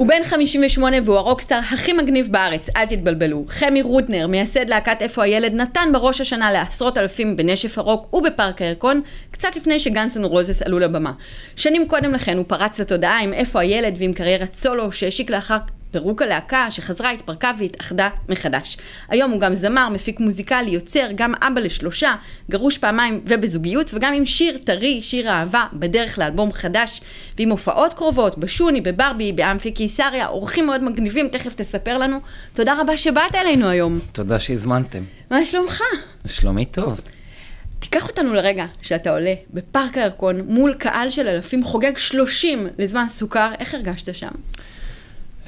הוא בן 58 והוא הרוקסטאר הכי מגניב בארץ, אל תתבלבלו. חמי רודנר, מייסד להקת איפה הילד, נתן בראש השנה לעשרות אלפים בנשף הרוק ובפארק הירקון, קצת לפני שגנסון רוזס עלו לבמה. שנים קודם לכן הוא פרץ לתודעה עם איפה הילד ועם קריירת סולו שהשיק לאחר פירוק הלהקה שחזרה, התפרקה והתאחדה מחדש. היום הוא גם זמר, מפיק מוזיקלי, יוצר, גם אבא לשלושה, גרוש פעמיים ובזוגיות, וגם עם שיר טרי, שיר אהבה, בדרך לאלבום חדש, ועם הופעות קרובות, בשוני, בברבי, באמפי קיסריה, אורחים מאוד מגניבים, תכף תספר לנו. תודה רבה שבאת אלינו היום. תודה שהזמנתם. מה שלומך? שלומי טוב. תיקח אותנו לרגע שאתה עולה בפארק הירקון מול קהל של אלפים חוגג 30 לזמן סוכר, איך הרגשת שם?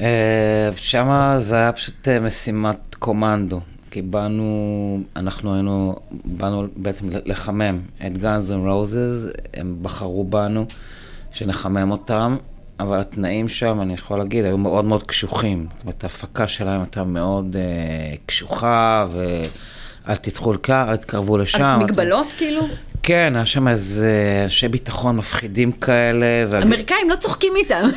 אה, שם זה היה פשוט אה, משימת קומנדו, כי באנו, אנחנו היינו, באנו בעצם לחמם את גאנז אנד רוזס, הם בחרו בנו שנחמם אותם, אבל התנאים שם, אני יכול להגיד, היו מאוד מאוד קשוחים. זאת אומרת, ההפקה שלהם הייתה מאוד uh, קשוחה, ואל תדחו לכאן, אל תתקרבו לשם. מגבלות אתה... כאילו? כן, היה שם איזה אנשי ביטחון מפחידים כאלה. אמריקאים לא צוחקים איתם.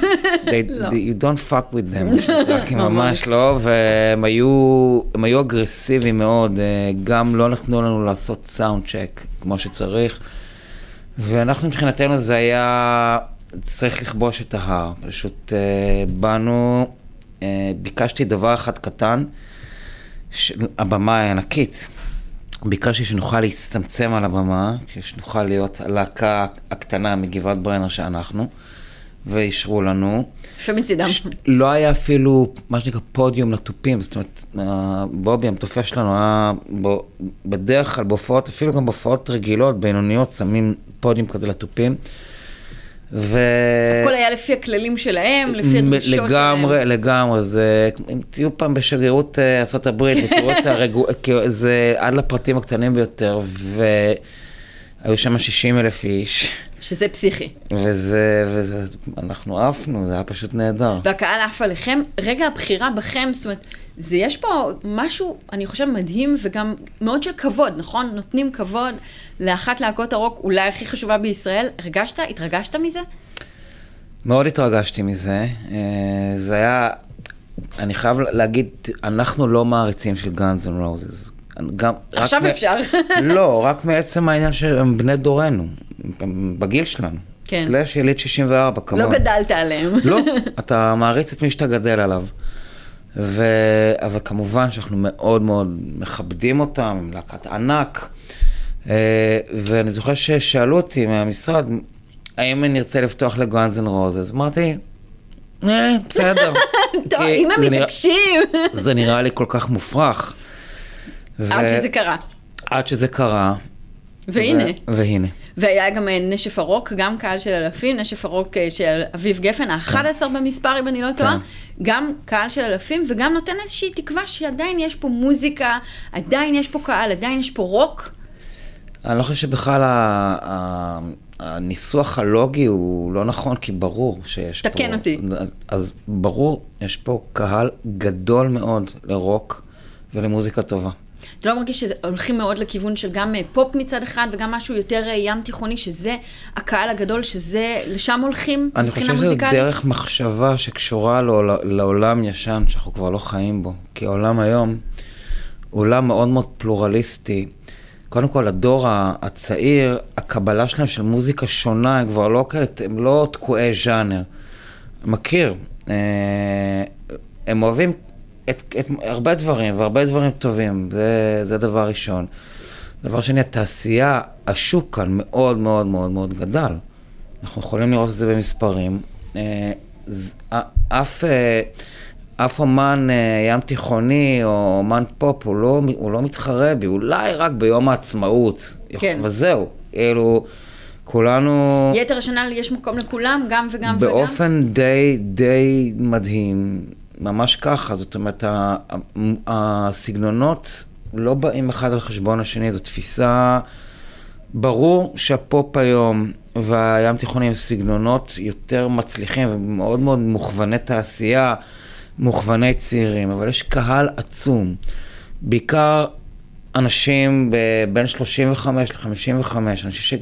לא. You don't fuck with them, ממש לא, והם היו, היו אגרסיביים מאוד, אה, גם לא נתנו לנו לעשות soundcheck כמו שצריך, ואנחנו מבחינתנו זה היה צריך לכבוש את ההר, פשוט uh, באנו, uh, ביקשתי דבר אחד קטן. הבמה היא ענקית. ביקשתי שנוכל להצטמצם על הבמה, שנוכל להיות הלהקה הקטנה מגבעת ברנר שאנחנו, ואישרו לנו. יפה מצידם. ש... לא היה אפילו מה שנקרא פודיום לתופים, זאת אומרת, בובי המתופף שלנו היה ב... בדרך כלל בהופעות, אפילו גם בהופעות רגילות, בינוניות, שמים פודיום כזה לתופים. ו... הכל היה לפי הכללים שלהם, לפי הדרישות שלהם. לגמרי, לגמרי. זה, אם תהיו פעם בשגרירות אה, ארה"ב ותראו את הרגוע... זה עד לפרטים הקטנים ביותר, והיו שם 60 אלף איש. שזה פסיכי. וזה, וזה, אנחנו עפנו, זה היה פשוט נהדר. והקהל עף עליכם. רגע הבחירה בכם, זאת אומרת, זה יש פה משהו, אני חושב, מדהים וגם מאוד של כבוד, נכון? נותנים כבוד לאחת להקות הרוק אולי הכי חשובה בישראל. הרגשת? התרגשת מזה? מאוד התרגשתי מזה. אה, זה היה, אני חייב להגיד, אנחנו לא מעריצים של Guns N' Roses. גם, עכשיו מ... אפשר. לא, רק מעצם העניין שהם בני דורנו, בגיל שלנו. כן. סלאש יליד 64, כמובן. לא גדלת עליהם. לא, אתה מעריץ את מי שאתה גדל עליו. ו... אבל כמובן שאנחנו מאוד מאוד מכבדים אותם, הם להקת ענק. אה, ואני זוכר ששאלו אותי מהמשרד, האם אני ארצה לפתוח לגאנז אנד רוזס? אמרתי, אה, בסדר. טוב, אם הם מתעקשים. זה נראה לי כל כך מופרך. עד שזה קרה. עד שזה קרה. והנה. והנה. והיה גם אה, נשף הרוק, גם קהל של אלפים, נשף הרוק אה, של אביב גפן, ה-11 כן. במספר, אם אני לא טועה. כן. גם קהל של אלפים, וגם נותן איזושהי תקווה שעדיין יש פה מוזיקה, עדיין יש פה קהל, עדיין יש פה רוק. אני לא חושב שבכלל הניסוח הלוגי הוא לא נכון, כי ברור שיש פה... תקן אותי. אז ברור, יש פה קהל גדול מאוד לרוק ולמוזיקה טובה. אתה לא מרגיש שהולכים מאוד לכיוון של גם אה, פופ מצד אחד, וגם משהו יותר אה, ים תיכוני, שזה הקהל הגדול, שזה, לשם הולכים מבחינה מוזיקלית? אני חושב שזו דרך מחשבה שקשורה לעול, לעולם ישן, שאנחנו כבר לא חיים בו. כי העולם היום הוא עולם מאוד מאוד פלורליסטי. קודם כל, הדור הצעיר, הקבלה שלהם של מוזיקה שונה, הם כבר לא כאלה, הם לא תקועי ז'אנר. מכיר. אה, הם אוהבים את, את הרבה דברים, והרבה דברים טובים, זה, זה דבר ראשון. דבר שני, התעשייה, השוק כאן מאוד מאוד מאוד מאוד גדל. אנחנו יכולים לראות את זה במספרים. אה, אף, אה, אף אומן אה, ים תיכוני או אומן פופ, הוא לא, הוא לא מתחרה בי, אולי רק ביום העצמאות. כן. וזהו, כאילו, כולנו... יתר השנה יש מקום לכולם, גם וגם באופן וגם? באופן די, די מדהים. ממש ככה, זאת אומרת, הסגנונות לא באים אחד על חשבון השני, זו תפיסה... ברור שהפופ היום והים תיכוני הם סגנונות יותר מצליחים ומאוד מאוד מוכווני תעשייה, מוכווני צעירים, אבל יש קהל עצום. בעיקר אנשים בין 35 ל-55, אני חושב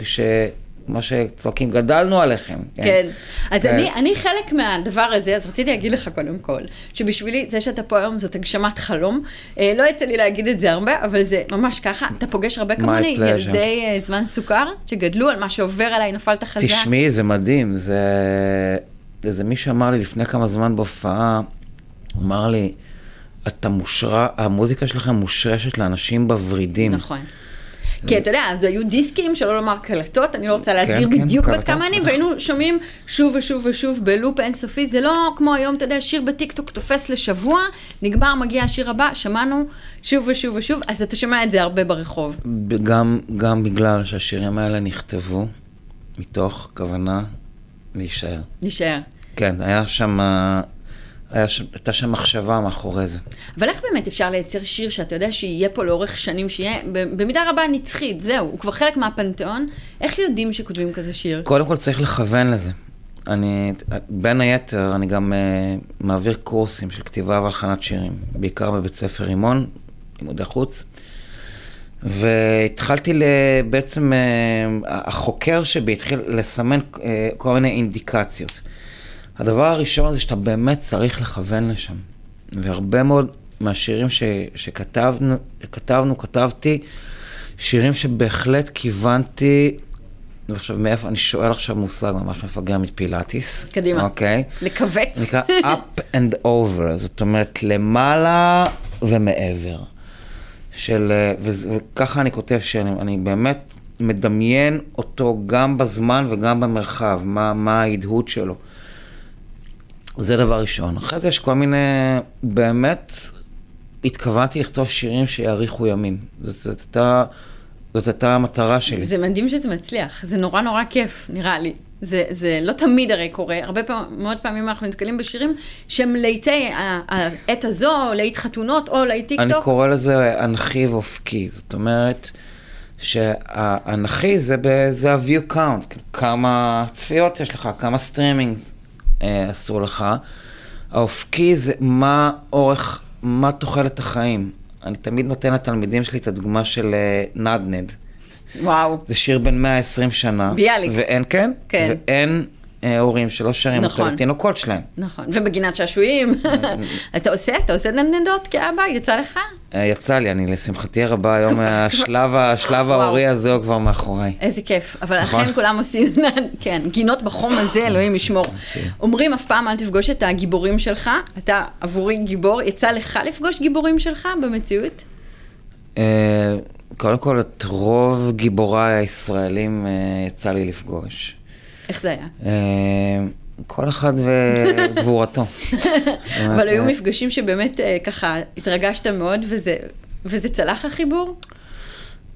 כמו שצועקים, גדלנו עליכם. כן. אז כן. אני, אני חלק מהדבר הזה, אז רציתי להגיד לך קודם כל, שבשבילי זה שאתה פה היום זאת הגשמת חלום. אה, לא יצא לי להגיד את זה הרבה, אבל זה ממש ככה. אתה פוגש הרבה כמוני. ילדי אה, זמן סוכר, שגדלו על מה שעובר עליי, נפלת חזק. תשמעי, זה מדהים, זה... איזה מישהו אמר לי לפני כמה זמן בהופעה, הוא אמר לי, אתה מושרה, המוזיקה שלכם מושרשת לאנשים בוורידים. נכון. כי אתה יודע, אז היו דיסקים, שלא לומר קלטות, אני לא רוצה להסביר כן, בדיוק בת כמה אני. והיינו שומעים שוב ושוב ושוב בלופ אינסופי, זה לא כמו היום, אתה יודע, שיר בטיקטוק תופס לשבוע, נגמר, מגיע השיר הבא, שמענו שוב ושוב ושוב, אז אתה שומע את זה הרבה ברחוב. גם, גם בגלל שהשירים האלה נכתבו מתוך כוונה להישאר. נשאר. כן, היה שם, היה שם, הייתה שם מחשבה מאחורי זה. אבל איך באמת אפשר לייצר שיר שאתה יודע שיהיה פה לאורך שנים, שיהיה במידה רבה נצחית, זהו, הוא כבר חלק מהפנתיאון, איך יודעים שכותבים כזה שיר? קודם כל צריך לכוון לזה. אני, בין היתר, אני גם uh, מעביר קורסים של כתיבה והלחנת שירים, בעיקר בבית ספר רימון, לימודי חוץ. והתחלתי בעצם, uh, החוקר שבי התחיל לסמן uh, כל מיני אינדיקציות. הדבר הראשון זה שאתה באמת צריך לכוון לשם. והרבה מאוד מהשירים ש, שכתבנו, כתבנו, כתבתי, שירים שבהחלט כיוונתי, ועכשיו מאיפה, אני שואל עכשיו מושג ממש מפגר מפילאטיס. קדימה. אוקיי? לכווץ. זה נקרא up and over, זאת אומרת למעלה ומעבר. של, וככה אני כותב שאני אני באמת מדמיין אותו גם בזמן וגם במרחב, מה, מה ההדהוד שלו. זה דבר ראשון. אחרי זה יש כל מיני, באמת, התכוונתי לכתוב שירים שיאריכו ימים. זאת, זאת, הייתה, זאת הייתה המטרה שלי. זה מדהים שזה מצליח, זה נורא נורא כיף, נראה לי. זה, זה לא תמיד הרי קורה, הרבה פעמים, מאוד פעמים אנחנו נתקלים בשירים שהם ה- העת הזו, או להיט חתונות, או אני טיקטוק. קורא לזה אנכי ואופקי, זאת אומרת שהאנכי זה, ב- זה ה-view count, כמה צפיות יש לך, כמה סטרימינג אה, עשו לך. האופקי זה מה אורך, מה תוחלת החיים. אני תמיד נותן לתלמידים שלי את הדוגמה של אה, נדנד. וואו. זה שיר בן 120 שנה. ביאליק. ואין, כן? כן. ואין הורים שלא שרים אותו נכון. לתינוקות שלהם. נכון, ובגינת שעשועים. אתה עושה? אתה עושה נדנדות כאבא? יצא לך? אה, יצא לי, אני לשמחתי הרבה היום, השלב, השלב. ההורי הזה הוא כבר מאחוריי. איזה כיף, אבל נכון. אכן כולם עושים, כן, גינות בחום הזה, אלוהים ישמור. אומרים אף פעם אל תפגוש את הגיבורים שלך, אתה עבורי גיבור, יצא לך לפגוש גיבורים שלך במציאות? אה, קודם כל, את רוב גיבוריי הישראלים אה, יצא לי לפגוש. איך זה היה? אה, כל אחד וגבורתו. אבל היו אה, מפגשים שבאמת אה, ככה התרגשת מאוד וזה, וזה צלח החיבור?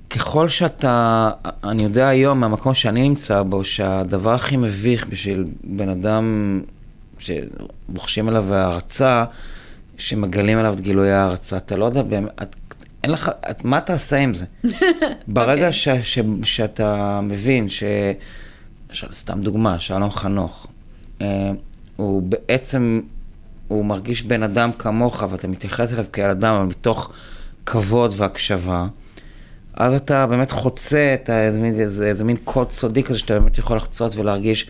ככל שאתה, אני יודע היום מהמקום שאני נמצא בו, שהדבר הכי מביך בשביל בן אדם שרוכשים אליו הערצה, שמגלים עליו את גילוי הערצה, אתה לא יודע באמת, את, אין לך, את, מה תעשה עם זה? ברגע אוקיי. ש, ש, שאתה מבין ש... ש... סתם דוגמה, שלום חנוך, אה, הוא בעצם, הוא מרגיש בן אדם כמוך ואתה מתייחס אליו כאל אדם, אבל מתוך כבוד והקשבה. אז אתה באמת חוצה את איזה, מין- מין קוד סודי כזה שאתה באמת יכול לחצות ולהרגיש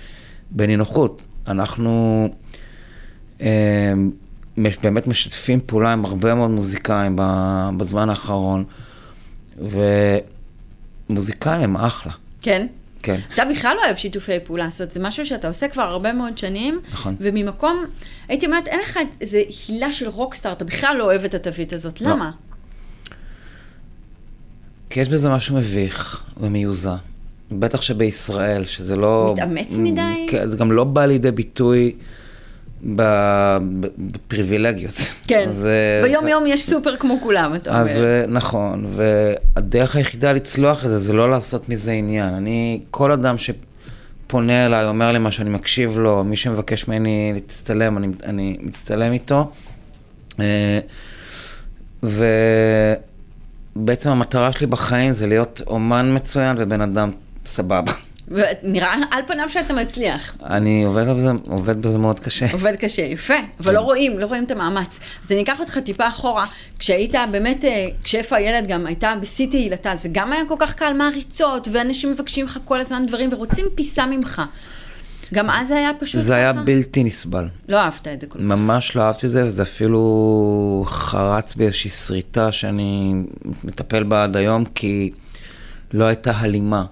בנינוחות. אנחנו מש- באמת משתפים פעולה עם הרבה מאוד מוזיקאים בזמן האחרון, ומוזיקאים הם אחלה, כן. כן. אתה בכלל לא אוהב שיתופי פעולה, זאת אומרת, זה משהו שאתה עושה כבר הרבה מאוד שנים, נכון. וממקום, הייתי אומרת, אין לך איזה הילה של רוקסטאר, אתה בכלל לא אוהב את התווית הזאת, לא. למה? כי יש בזה משהו מביך ומיוזע. בטח שבישראל, שזה לא... מתאמץ מדי? כן, זה גם לא בא לידי ביטוי בפריבילגיות. כן, אז, אה, ביום זה- יום יש סופר כמו כולם, אתה אז אומר. אה, נכון, והדרך היחידה לצלוח את זה, זה לא לעשות מזה עניין. אני, כל אדם שפונה אליי, אומר לי משהו, אני מקשיב לו, מי שמבקש ממני להצטלם, אני, אני מצטלם איתו. אה, ובעצם המטרה שלי בחיים זה להיות אומן מצוין ובן אדם סבבה. נראה על פניו שאתה מצליח. אני עובד בזה, עובד בזה מאוד קשה. עובד קשה, יפה, אבל לא רואים, לא רואים את המאמץ. אז אני אקח אותך טיפה אחורה, כשהיית באמת, אה, כשאיפה הילד גם הייתה בשיא תהילתה, זה גם היה כל כך קל מעריצות, ואנשים מבקשים לך כל הזמן דברים ורוצים פיסה ממך. גם אז זה היה פשוט זה ככה? היה בלתי נסבל. לא אהבת את זה כל כך. ממש לא אהבתי את זה, וזה אפילו חרץ בי איזושהי שריטה שאני מטפל בה עד היום, כי לא הייתה הלימה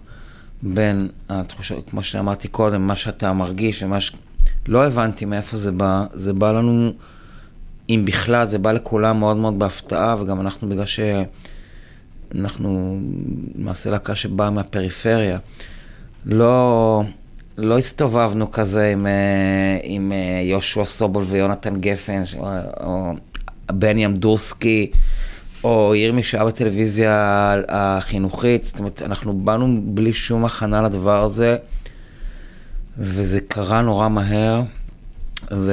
בין התחושה, כמו שאמרתי קודם, מה שאתה מרגיש ומה ש... לא הבנתי מאיפה זה בא, זה בא לנו, אם בכלל, זה בא לכולם מאוד מאוד בהפתעה, וגם אנחנו, בגלל שאנחנו למעשה להקה שבאה מהפריפריה, לא... לא הסתובבנו כזה עם, אה, עם אה, יהושע סובול ויונתן גפן, או, או בני אמדורסקי, או ירמי שעה בטלוויזיה החינוכית. זאת אומרת, אנחנו באנו בלי שום הכנה לדבר הזה, וזה קרה נורא מהר, ולא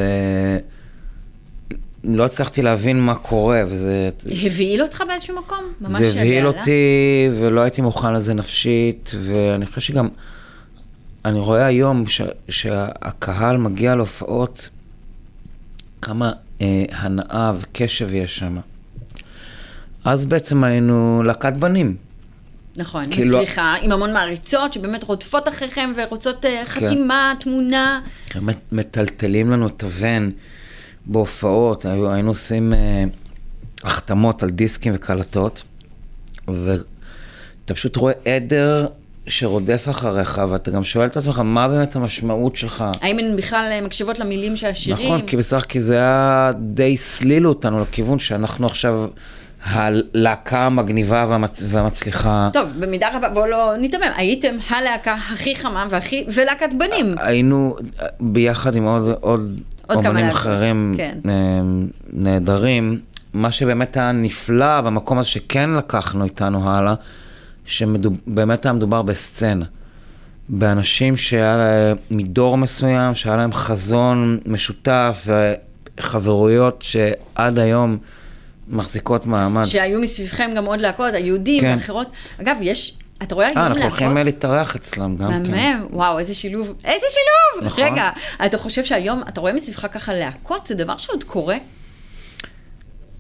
הצלחתי להבין מה קורה, וזה... הבהיל אותך באיזשהו מקום? ממש זה הבהיל? אותי, ולא הייתי מוכן לזה נפשית, ואני חושב שגם, אני רואה היום ש, שהקהל מגיע להופעות, כמה אה, הנאה וקשב יש שם. אז בעצם היינו להקת בנים. נכון, כאילו- מצליחה, עם המון מעריצות שבאמת רודפות אחריכם ורוצות כן. אה, חתימה, תמונה. באמת מטלטלים לנו את הוון בהופעות, היו- היינו עושים אה, החתמות על דיסקים וקלטות, ואתה פשוט רואה עדר שרודף אחריך, ואתה גם שואל את עצמך, מה באמת המשמעות שלך? האם הן בכלל אה, מקשיבות למילים של השירים? נכון, כי בסך הכל זה היה די הסלילו אותנו לכיוון שאנחנו עכשיו הלהקה המגניבה והמצ... והמצליחה. טוב, במידה רבה, בואו לא ניתמם, הייתם הלהקה הכי חמה והכי, ולהקת בנים. היינו ביחד עם עוד, עוד, עוד אומנים אחרים כן. אה, נהדרים. מה שבאמת היה נפלא במקום הזה שכן לקחנו איתנו הלאה, שבאמת היה מדובר בסצנה. באנשים שהיה להם, מדור מסוים, שהיה להם חזון משותף וחברויות שעד היום מחזיקות מעמד. שהיו מסביבכם גם עוד להקות, היהודים כן. ואחרות. אגב, יש, אתה רואה אה, היום אנחנו להקות? הולכים להתארח אצלם גם כן. מהמם, וואו, איזה שילוב, איזה שילוב! נכון. רגע, אתה חושב שהיום, אתה רואה מסביבך ככה להקות, זה דבר שעוד קורה?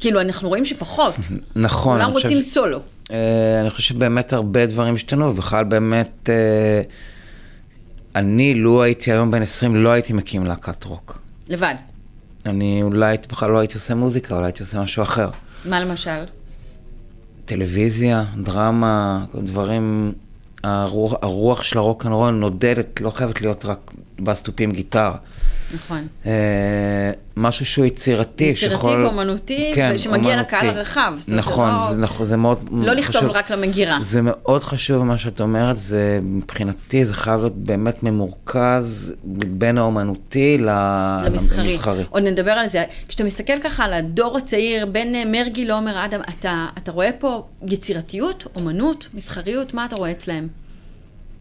כאילו, אנחנו רואים שפחות. נכון, כולם חושב רוצים ש- סולו. אה, אני חושב שבאמת הרבה דברים השתנו, ובכלל באמת, אה, אני, לו הייתי היום בן 20, לא הייתי מקים להקת רוק. לבד. אני אולי בכלל לא הייתי עושה מוזיקה, אולי הייתי עושה משהו אחר. מה למשל? טלוויזיה, דרמה, דברים, הרוח, הרוח של הרוק אנד רול נודדת, לא חייבת להיות רק בסטופים גיטרה. נכון. אה, משהו שהוא יצירתי, יצירתי ואומנותי, ושמגיע לקהל הרחב. נכון, זה, נכון, זה מאוד לא לכתוב חשוב. רק למגירה. זה מאוד חשוב מה שאת אומרת, זה מבחינתי זה חייב להיות באמת ממורכז בין האומנותי למסחרי. למסחרי. עוד נדבר על זה. כשאתה מסתכל ככה על הדור הצעיר, בין אה, מרגי לעומר אדם, אתה, אתה רואה פה יצירתיות, אומנות, מסחריות, מה אתה רואה אצלהם?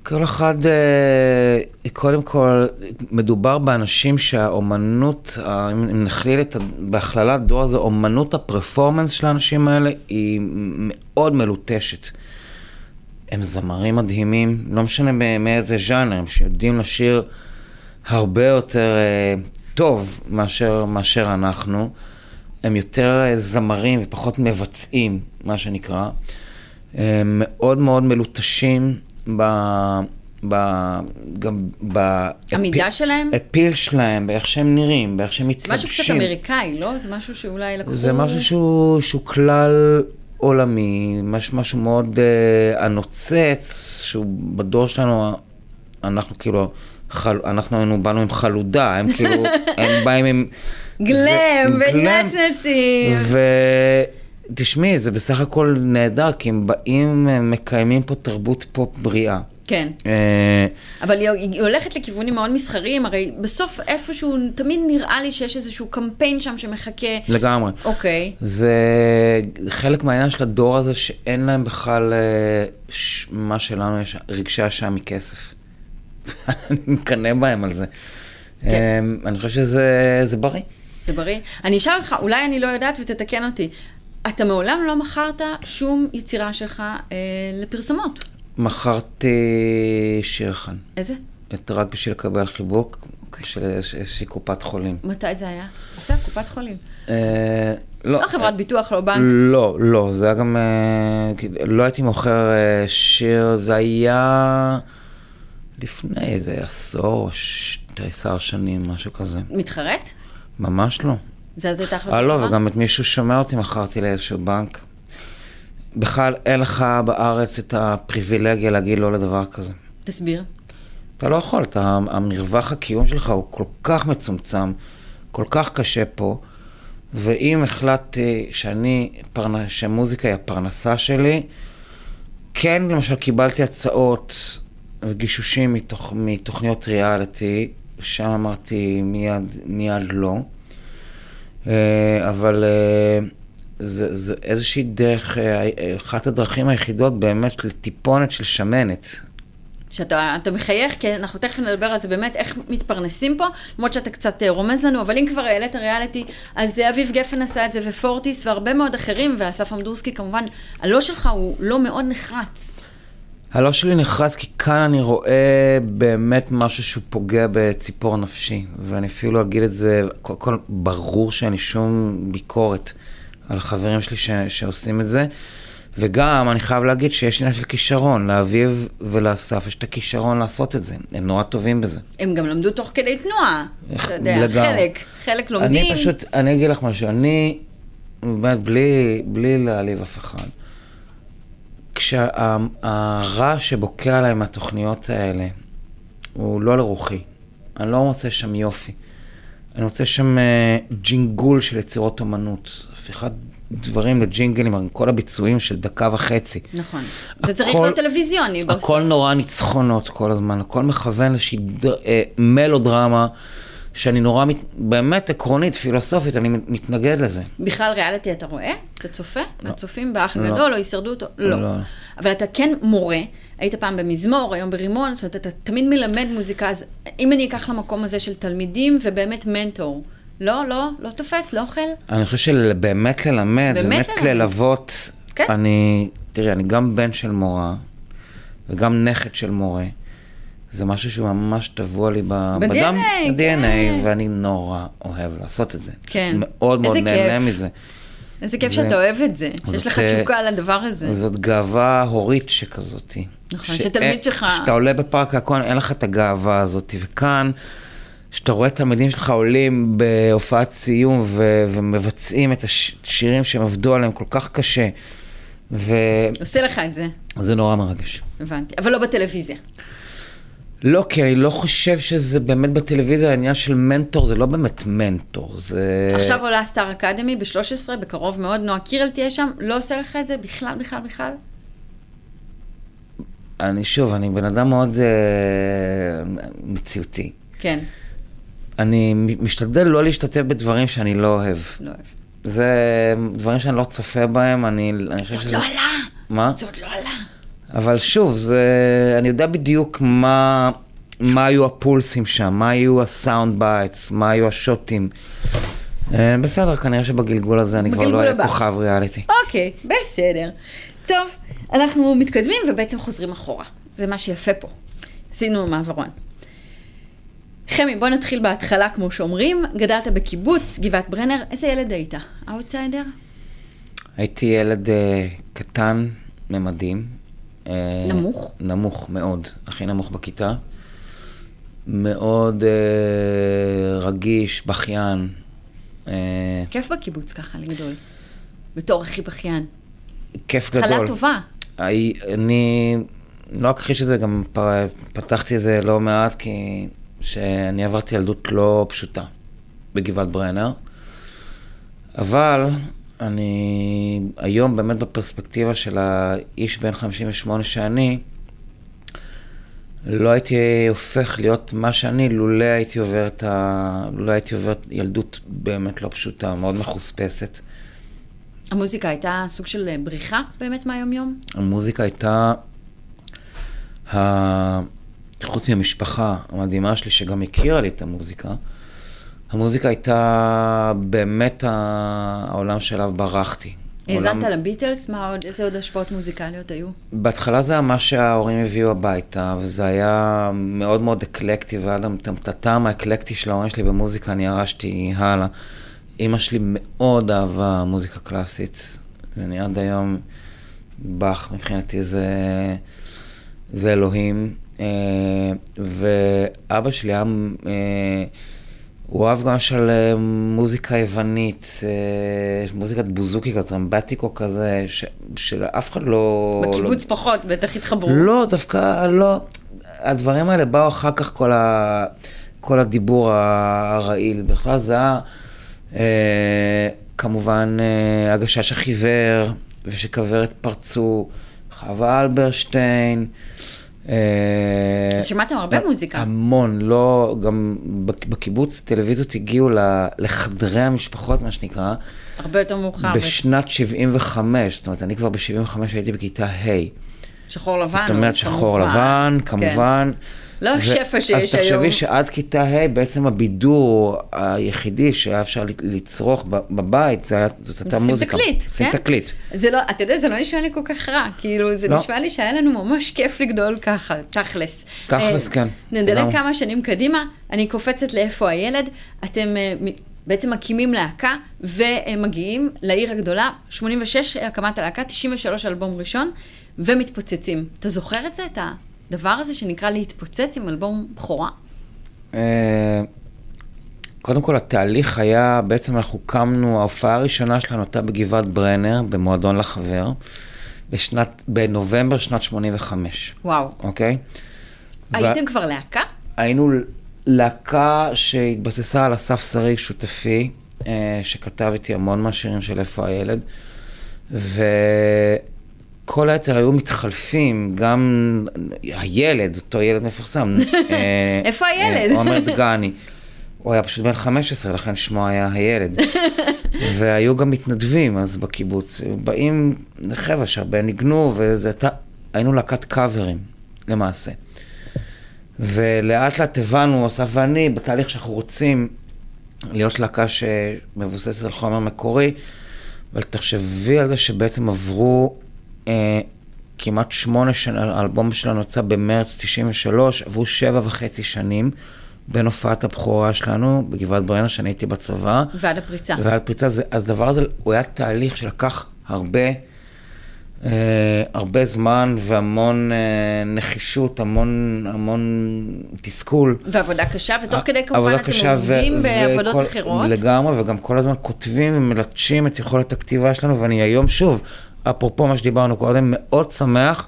כל אחד, אה, קודם כל, מדובר באנשים שהאומנות, אה, אם נכליל את, בהכללת דור הזה, אומנות הפרפורמנס של האנשים האלה היא מאוד מלוטשת. הם זמרים מדהימים, לא משנה מאיזה ז'אנר, הם שיודעים לשיר הרבה יותר אה, טוב מאשר, מאשר אנחנו. הם יותר זמרים ופחות מבצעים, מה שנקרא. הם מאוד מאוד מלוטשים ב... ב... גם ב... המידה שלהם? הפיל שלהם, באיך שהם נראים, באיך שהם מתלבשים. משהו קצת אמריקאי, לא? זה משהו שאולי לקחו... זה משהו שהוא, שהוא כלל עולמי, מש, משהו מאוד uh, הנוצץ, שהוא בדור שלנו, אנחנו כאילו, חל, אנחנו היינו, באנו עם חלודה, הם כאילו, הם באים עם... גלם זה- גלם. ותשמעי, זה בסך הכל נהדר, כי הם באים, מקיימים פה תרבות פופ בריאה. כן. אה, אבל היא, הולכת לכיוונים מאוד מסחריים, הרי בסוף איפשהו, תמיד נראה לי שיש איזשהו קמפיין שם שמחכה. לגמרי. אוקיי. זה חלק מהעניין של הדור הזה שאין להם בכלל, אה, ש- מה שלנו יש, רגשי אשם מכסף. אני מקנא בהם על זה. כן. אה, אני חושב שזה זה בריא. זה בריא. אני אשאל אותך, אולי אני לא יודעת ותתקן אותי. אתה מעולם לא מכרת שום יצירה שלך אה, לפרסומות. מכרתי שיר אחד. איזה? את רק בשביל לקבל חיבוק אוקיי. של איזוש- איזושהי קופת חולים. מתי זה היה? בסדר, קופת חולים. אה, לא חברת ביטוח, לא בנק. לא, לא, זה היה גם... אה, לא הייתי מוכר אה, שיר, זה היה לפני איזה עשור, 12 שנים, משהו כזה. מתחרט? ממש לא. זה אז הייתה החלטה אה, טובה? לא, וגם את מישהו שומע אותי מכרתי לאיזשהו בנק. בכלל, אין לך בארץ את הפריבילגיה להגיד לא לדבר כזה. תסביר. אתה לא יכול, אתה, המרווח הקיום שלך הוא כל כך מצומצם, כל כך קשה פה, ואם החלטתי שאני, פרנ... שמוזיקה היא הפרנסה שלי, כן, למשל, קיבלתי הצעות וגישושים מתוך, מתוכניות ריאליטי, שם אמרתי מיד, מיד לא. אה, אבל אה, זה, זה איזושהי דרך, אה, אחת הדרכים היחידות באמת לטיפונת של שמנת. שאתה אתה מחייך, כי אנחנו תכף נדבר על זה באמת, איך מתפרנסים פה, למרות שאתה קצת רומז לנו, אבל אם כבר העלית ריאליטי, אז אביב גפן עשה את זה, ופורטיס, והרבה מאוד אחרים, ואסף עמדורסקי כמובן, הלא שלך הוא לא מאוד נחרץ. הלא שלי נחרץ כי כאן אני רואה באמת משהו שהוא פוגע בציפור נפשי, ואני אפילו אגיד את זה, קודם כל ברור שאין לי שום ביקורת על החברים שלי ש, שעושים את זה, וגם אני חייב להגיד שיש עניין של כישרון, לאביב ולאסף יש את הכישרון לעשות את זה, הם נורא טובים בזה. הם גם למדו תוך כדי תנועה, אתה יודע, לגמרי. חלק, חלק לומדים. אני פשוט, אני אגיד לך משהו, אני, באמת, בלי, בלי להעליב אף אחד, כשהרע שבוקע עליי מהתוכניות האלה, הוא לא לרוחי. אני לא מוצא שם יופי. אני מוצא שם אה, ג'ינגול של יצירות אומנות. הפיכת דברים לג'ינגלים, עם כל הביצועים של דקה וחצי. נכון. זה צריך הכל- להיות טלוויזיוני בסוף. הכל נורא ניצחונות כל הזמן, הכל מכוון לאיזושהי אה, מלודרמה, שאני נורא, מת, באמת עקרונית, פילוסופית, אני מתנגד לזה. בכלל ריאליטי אתה רואה? אתה צופה? מהצופים באח לא. הגדול, או ישרדו אותו? לא. לא. אבל אתה כן מורה, היית פעם במזמור, היום ברימון, זאת אומרת, אתה תמיד מלמד מוזיקה, אז אם אני אקח למקום הזה של תלמידים ובאמת מנטור, לא, לא, לא תופס, לא אוכל? אני חושב שבאמת ללמד, באמת ללמד. ללוות, כן. אני, תראי, אני גם בן של מורה, וגם נכד של מורה. זה משהו שהוא ממש טבוע לי ב- ב-DNA, בדם, כן. ב-DNA, ואני נורא אוהב לעשות את זה. כן. מאוד מאוד נהנה כיף. מזה. איזה כיף זה- שאתה אוהב את זה, שיש לך אה, תשוקה לדבר הזה. זאת גאווה הורית שכזאתי. נכון, שאין- שתלמיד שלך- כשאתה עולה בפארק הירקון, אין לך את הגאווה הזאת, וכאן, כשאתה רואה תלמידים שלך עולים בהופעת סיום ו- ומבצעים את השירים שהם עבדו עליהם כל כך קשה, וזה עושה לך את זה, נורא מרגש. הבנתי. אבל לא בטלוויזיה. לא, כי אני לא חושב שזה באמת בטלוויזיה, העניין של מנטור, זה לא באמת מנטור, זה... עכשיו עולה סטאר אקדמי ב-13, בקרוב מאוד, נועה קירל תהיה שם, לא עושה לך את זה בכלל, בכלל, בכלל? אני שוב, אני בן אדם מאוד אה, מציאותי. כן, אני משתדל לא להשתתף בדברים שאני לא אוהב. לא אוהב. זה דברים שאני לא צופה בהם, אני, אני חושב זאת שזה... לא עלה. מה? זאת לא עלה. אבל שוב, זה... אני יודע בדיוק מה, מה היו הפולסים שם, מה היו ה sound bites, מה היו ה shotים. אה, בסדר, כנראה שבגלגול הזה אני כבר לא אהיה. כוכב ריאליטי. אוקיי, בסדר. טוב, אנחנו מתקדמים ובעצם חוזרים אחורה. זה מה שיפה פה. עשינו מעברון. חמי, בוא נתחיל בהתחלה, כמו שאומרים. גדלת בקיבוץ, גבעת ברנר. איזה ילד היית? אאוטסיידר? הייתי ילד אה, קטן, ממדים. אה, נמוך? נמוך מאוד, הכי נמוך בכיתה. מאוד אה, רגיש, בכיין. אה, כיף בקיבוץ ככה לגדול. בתור הכי בכיין. כיף גדול. התחלה טובה. אני לא אכחיש את זה, גם פתחתי את זה לא מעט, כי שאני עברתי ילדות לא פשוטה בגבעת ברנר. אבל אני היום באמת בפרספקטיבה של האיש בן 58 שאני, לא הייתי הופך להיות מה שאני, לולא הייתי עובר את ה... לולא הייתי עובר ילדות באמת לא פשוטה, מאוד מחוספסת. המוזיקה הייתה סוג של בריחה באמת מהיום-יום? המוזיקה הייתה, ה... חוץ מהמשפחה המדהימה שלי, שגם הכירה לי את המוזיקה, המוזיקה הייתה באמת העולם שאליו ברחתי. האזנת לביטלס? מה עוד, איזה עוד השפעות מוזיקליות היו? בהתחלה זה היה מה שההורים הביאו הביתה, וזה היה מאוד מאוד אקלקטי, והיה גם את הטעם האקלקטי של ההורים שלי במוזיקה, אני ירשתי הלאה. אימא שלי מאוד אהבה מוזיקה קלאסית, ואני עד היום, באך מבחינתי זה, זה אלוהים. אה, ואבא שלי היה, אה, הוא אהב גם של אה, מוזיקה יוונית, מוזיקת בוזוקי כזה, טרמבטיקו כזה, ש, שאף אחד לא... בקיבוץ לא... פחות, בטח התחברו. לא, דווקא לא. הדברים האלה באו אחר כך כל, ה, כל הדיבור הרעיל. בכלל זה היה אה, כמובן אה, הגשש החיוור, ושכוורת פרצו, חווה אלברשטיין. אה, אז שמעתם הרבה מוזיקה. המון, לא, גם בקיבוץ טלוויזיות הגיעו לחדרי המשפחות, מה שנקרא. הרבה יותר מאוחר. בשנת 75, זאת אומרת, אני כבר ב-75 הייתי בכיתה ה'. שחור לבן, זאת אומרת, שחור לבן, כן. לא השפע שיש היום. אז תחשבי שעד כיתה ה' בעצם הבידור היחידי שהיה אפשר לצרוך בבית, זה היה, זאת הייתה מוזיקה. שים תקליט, כן? תקליט. זה לא, אתה יודע, זה לא נשמע לי כל כך רע. כאילו, זה לא. נשמע לי שהיה לנו ממש כיף לגדול ככה, תכלס. תכלס, אה, כן. נדלג כמה שנים קדימה, אני קופצת לאיפה הילד. אתם אה, בעצם מקימים להקה ומגיעים לעיר הגדולה, 86 הקמת הלהקה, 93 אלבום ראשון, ומתפוצצים. אתה זוכר את זה? את ה... הדבר הזה שנקרא להתפוצץ עם אלבום בכורה? אה, קודם כל, התהליך היה, בעצם אנחנו קמנו, ההופעה הראשונה שלנו הייתה בגבעת ברנר, במועדון לחבר, בשנת, בנובמבר שנת 85. וואו. אוקיי? הייתם ו... כבר להקה? היינו להקה שהתבססה על אסף שריג, שותפי, אה, שכתב איתי המון מהשירים של איפה הילד, ו... כל היתר היו מתחלפים, גם הילד, אותו ילד מפורסם. אה, איפה הילד? אה, עומר דגני. הוא היה פשוט בן 15, לכן שמו היה הילד. והיו גם מתנדבים אז בקיבוץ. באים חבר'ה שהרבה ניגנו, וזה הייתה, היינו להקת קאברים, למעשה. ולאט לאט הבנו, אסף ואני, בתהליך שאנחנו רוצים להיות להקה שמבוססת על חומר מקורי, אבל תחשבי על זה שבעצם עברו אה, כמעט שמונה שנים, האלבום שלנו יצא במרץ 93, עברו שבע וחצי שנים בין הופעת הבכורה שלנו בגבעת ברנר, שאני הייתי בצבא. ועד הפריצה. ועד הפריצה, זה, אז הדבר הזה, הוא היה תהליך שלקח הרבה, אה, הרבה זמן והמון אה, נחישות, המון, המון תסכול. ועבודה קשה, ותוך כדי כמובן אתם עובדים ו- בעבודות וכל, אחרות. לגמרי, וגם כל הזמן כותבים ומלטשים את יכולת הכתיבה שלנו, ואני היום שוב, אפרופו מה שדיברנו קודם, מאוד שמח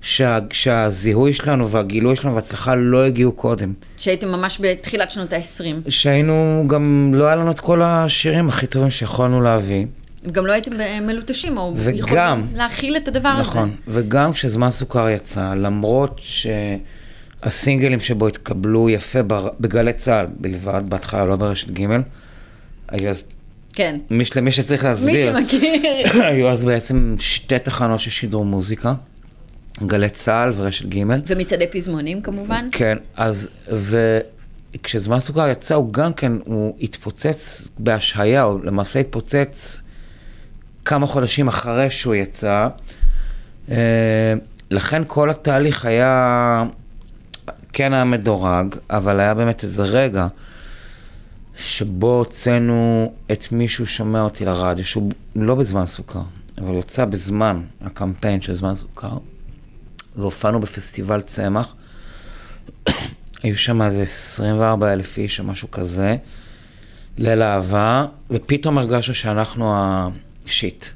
שה, שהזיהוי שלנו והגילוי שלנו וההצלחה לא הגיעו קודם. שהייתם ממש בתחילת שנות ה-20. שהיינו, גם לא היה לנו את כל השירים הכי טובים שיכולנו להביא. גם לא הייתם מלוטשים, או וגם, יכולים להכיל את הדבר נכון, הזה. נכון, וגם כשזמן סוכר יצא, למרות שהסינגלים שבו התקבלו יפה בגלי צה"ל בלבד, בהתחלה לא ברשת ג', היו אז כן. מי, שצריך להסביר. מי שמכיר. היו אז בעצם שתי תחנות ששידרו מוזיקה, גלי צה"ל ורשת ג'. ומצעדי פזמונים כמובן. כן, אז, וכשזמן סוכר יצא, הוא גם כן, הוא התפוצץ בהשהיה, הוא למעשה התפוצץ כמה חודשים אחרי שהוא יצא. אה, לכן כל התהליך היה, כן היה מדורג, אבל היה באמת איזה רגע. שבו הוצאנו את מי שהוא שומע אותי לרדיו, שהוא לא בזמן סוכר, אבל יוצא בזמן הקמפיין של זמן סוכר, והופענו בפסטיבל צמח. היו שם איזה 24 אלף איש או משהו כזה, ליל אהבה, ופתאום הרגשנו שאנחנו ה shit.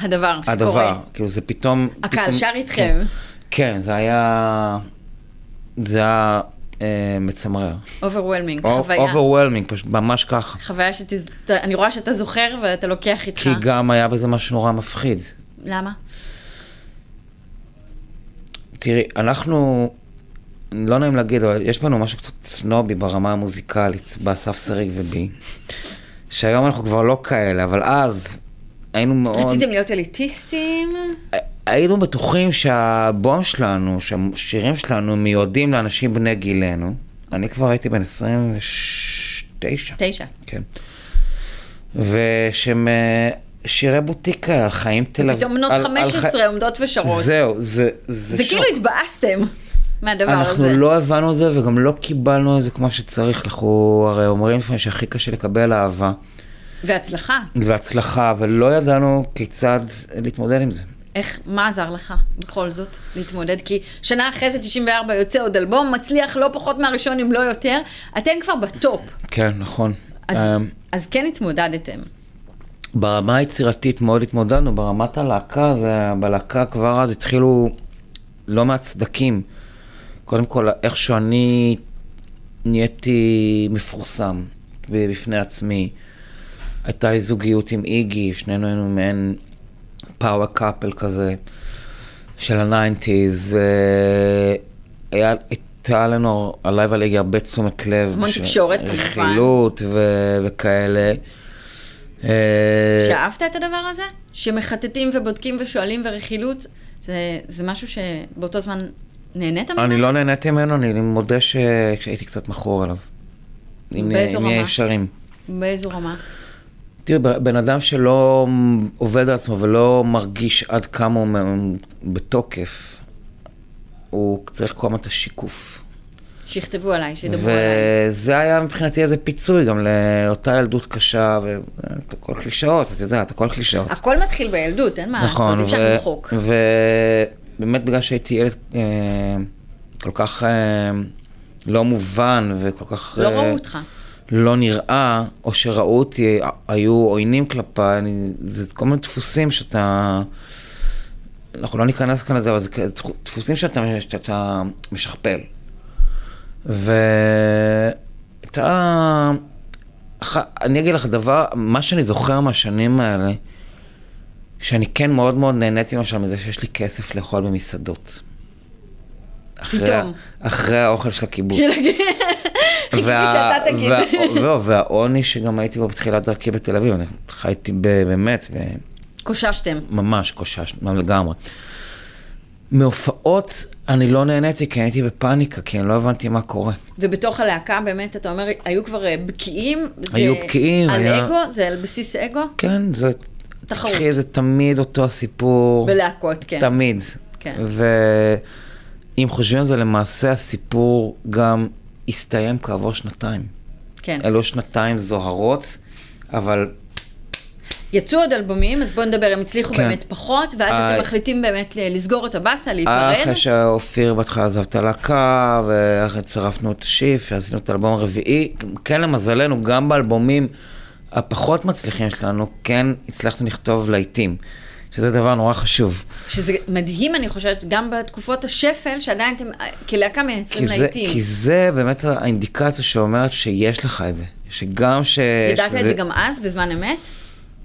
הדבר שקורה. הדבר, כאילו זה פתאום... הקהל שר איתכם. כן, כן, זה היה... זה היה מצמרר. overwhelming, חוויה. overwhelming, פשוט ממש ככה. חוויה שאני רואה שאתה זוכר ואתה לוקח איתך. כי גם היה בזה משהו נורא מפחיד. למה? תראי, אנחנו, לא נעים להגיד, אבל יש בנו משהו קצת סנובי ברמה המוזיקלית, באסף סריג ובי, שהיום אנחנו כבר לא כאלה, אבל אז היינו מאוד... רציתם להיות אליטיסטים? היינו בטוחים שהבום שלנו, שהשירים שלנו מיועדים לאנשים בני גילנו. אני כבר הייתי בן 29. תשע. כן. ושהם, שירי בוטיק כאלה, על חיים תל אביב. פתאום בנות על- על 15 חי- עומדות ושרות. זהו, זה, זה, זה שוק. כאילו התבאסתם מהדבר אנחנו הזה. לא הבנו את זה וגם לא קיבלנו את זה כמו שצריך. אנחנו הרי אומרים לפעמים שהכי קשה לקבל אהבה והצלחה. והצלחה, ולא ידענו כיצד להתמודד עם זה. איך, מה עזר לך בכל זאת להתמודד? כי שנה אחרי זה, 94, יוצא עוד אלבום, מצליח לא פחות מהראשון, אם לא יותר. אתם כבר בטופ. כן, נכון. אז, אמ, אז כן התמודדתם. ברמה היצירתית מאוד התמודדנו, ברמת הלהקה, זה, בלהקה כבר אז התחילו לא מעט סדקים. קודם כל, איכשהו אני נהייתי מפורסם בפני עצמי. הייתה לי זוגיות עם איגי, שנינו היינו מעין power couple כזה של הניינטיז. היה, הייתה לנו, עליי ועל איגי הרבה תשומת לב. המון תקשורת, כמובן. רכילות ו- וכאלה. אה, שאהבת את הדבר הזה? שמחטטים ובודקים ושואלים ורכילות? זה, זה משהו שבאותו זמן נהנית ממנו? אני לא נהניתי ממנו, אני מודה שהייתי קצת מכור אליו. באיזו אם נהיה רמה? ישרים. באיזו רמה? תראי, ב- בן אדם שלא עובד על עצמו ולא מרגיש עד כמה הוא בתוקף, הוא צריך כל הזמן את השיקוף. שיכתבו עליי, שידברו עליי. וזה היה מבחינתי איזה פיצוי גם לאותה ילדות קשה, והכל קלישאות, את יודעת, הכל קלישאות. הכל מתחיל בילדות, אין מה לעשות, אי אפשר למחוק. ובאמת בגלל שהייתי ילד אה, כל כך אה, לא מובן וכל כך... לא אה, ראו אותך. לא נראה, או שראו אותי, היו עוינים כלפיי, זה כל מיני דפוסים שאתה... אנחנו לא ניכנס כאן לזה, אבל זה דפוסים שאתה, שאתה משכפל. ואתה... אני אגיד לך דבר, מה שאני זוכר מהשנים האלה, שאני כן מאוד מאוד נהניתי למשל מזה שיש לי כסף לאכול במסעדות. אחרי- פתאום. אחרי האוכל של הקיבוץ. חיכיתי שאתה תגיד. לא, והעוני שגם הייתי בו בתחילת דרכי בתל אביב, אני חייתי באמת, קוששתם. ממש קושש, לגמרי. מהופעות אני לא נהניתי כי הייתי בפאניקה, כי אני לא הבנתי מה קורה. ובתוך הלהקה באמת, אתה אומר, היו כבר אה, בקיאים? היו בקיאים, על היה- אגו? זה על בסיס אגו? כן, זה... תחרות. תקחי, זה תמיד אותו הסיפור. בלהקות, כן. תמיד. כן. ואם חושבים על זה, למעשה הסיפור גם הסתיים כעבור שנתיים. כן. אלו שנתיים זוהרות, אבל יצאו עוד אלבומים, אז בואו נדבר, הם הצליחו כן. באמת פחות, ואז אה, אתם מחליטים באמת לסגור את הבאסה, להיפרד. אחרי שאופיר בהתחלה עזב את הלהקה, ואחרי צירפנו את השיף, עשינו את האלבום הרביעי. כן, למזלנו, גם באלבומים הפחות מצליחים שלנו, כן הצלחנו לכתוב להיטים, שזה דבר נורא חשוב. שזה מדהים, אני חושבת, גם בתקופות השפל, שעדיין אתם כלהקה מייצרים להיטים. כי זה באמת האינדיקציה שאומרת שיש לך את זה. שגם ש... ידעת שזה, את זה גם אז, בזמן אמת?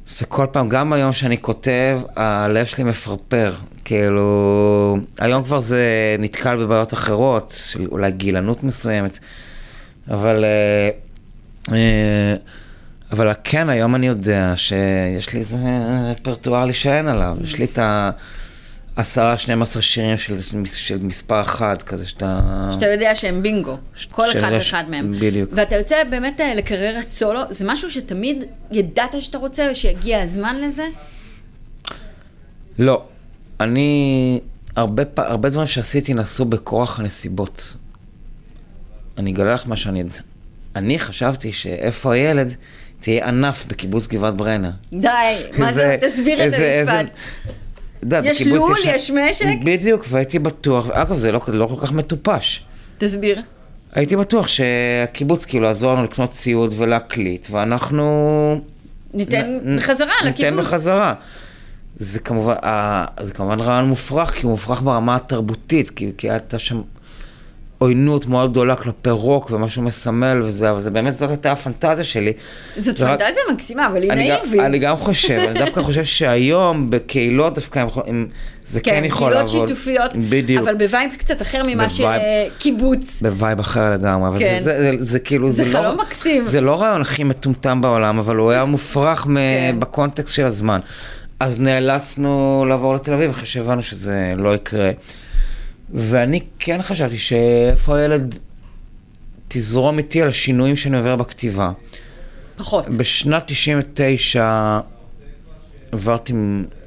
זה כל פעם, גם היום שאני כותב, הלב שלי מפרפר. כאילו, היום כבר זה נתקל בבעיות אחרות, של אולי גילנות מסוימת, אבל... אה, אה, אבל כן, היום אני יודע שיש לי איזה רפרטואר להישען עליו. יש לי את העשרה, 12 שירים של, של מספר אחד, כזה שאתה... שאתה יודע שהם בינגו, כל אחד ואחד מהם. בדיוק. ואתה יוצא באמת אה, לקריירת סולו, זה משהו שתמיד ידעת שאתה רוצה ושיגיע הזמן לזה? לא. אני, הרבה, פ- הרבה דברים שעשיתי נעשו בכורח הנסיבות. אני אגלה לך מה שאני... אני חשבתי שאיפה הילד תהיה ענף בקיבוץ גבעת ברנר. די, מה זה, תסביר את המשפט. יש לול, יש משק? בדיוק, והייתי בטוח, ואגב, זה לא, לא כל כך מטופש. תסביר. הייתי בטוח שהקיבוץ כאילו יעזור לנו לקנות ציוד ולהקליט, ואנחנו... ניתן נ- בחזרה ניתן לקיבוץ. בחזרה. זה כמובן, ה- זה כמובן רעיון מופרך, כי הוא מופרך ברמה התרבותית, כי, כי הייתה שם עוינות מאוד גדולה כלפי רוק ומה שהוא מסמל וזה, אבל זה באמת, זאת הייתה הפנטזיה שלי. זאת זה רק- פנטזיה מקסימה, אבל היא נאיבית. אני גם חושב, אני דווקא חושב שהיום בקהילות דווקא הם יכול- הם- זה כן יכול קהילות לעבוד. שיתופיות, בדיוק. אבל ב vibe קצת אחר ממה. שקיבוץ. ב vibe אחר לגמרי, אבל כן. זה, זה, זה, זה כאילו, זה זה, חלום לא, מקסים. זה לא הרעיון הכי מטומטם בעולם, אבל הוא היה מופרך כן. בקונטקסט של הזמן. אז נאלצנו לעבור לתל אביב אחרי שהבנו שזה לא יקרה. ואני כן חשבתי שאיפה הילד תזרום איתי על השינויים שאני עובר בכתיבה. פחות. בשנת 99 עברתי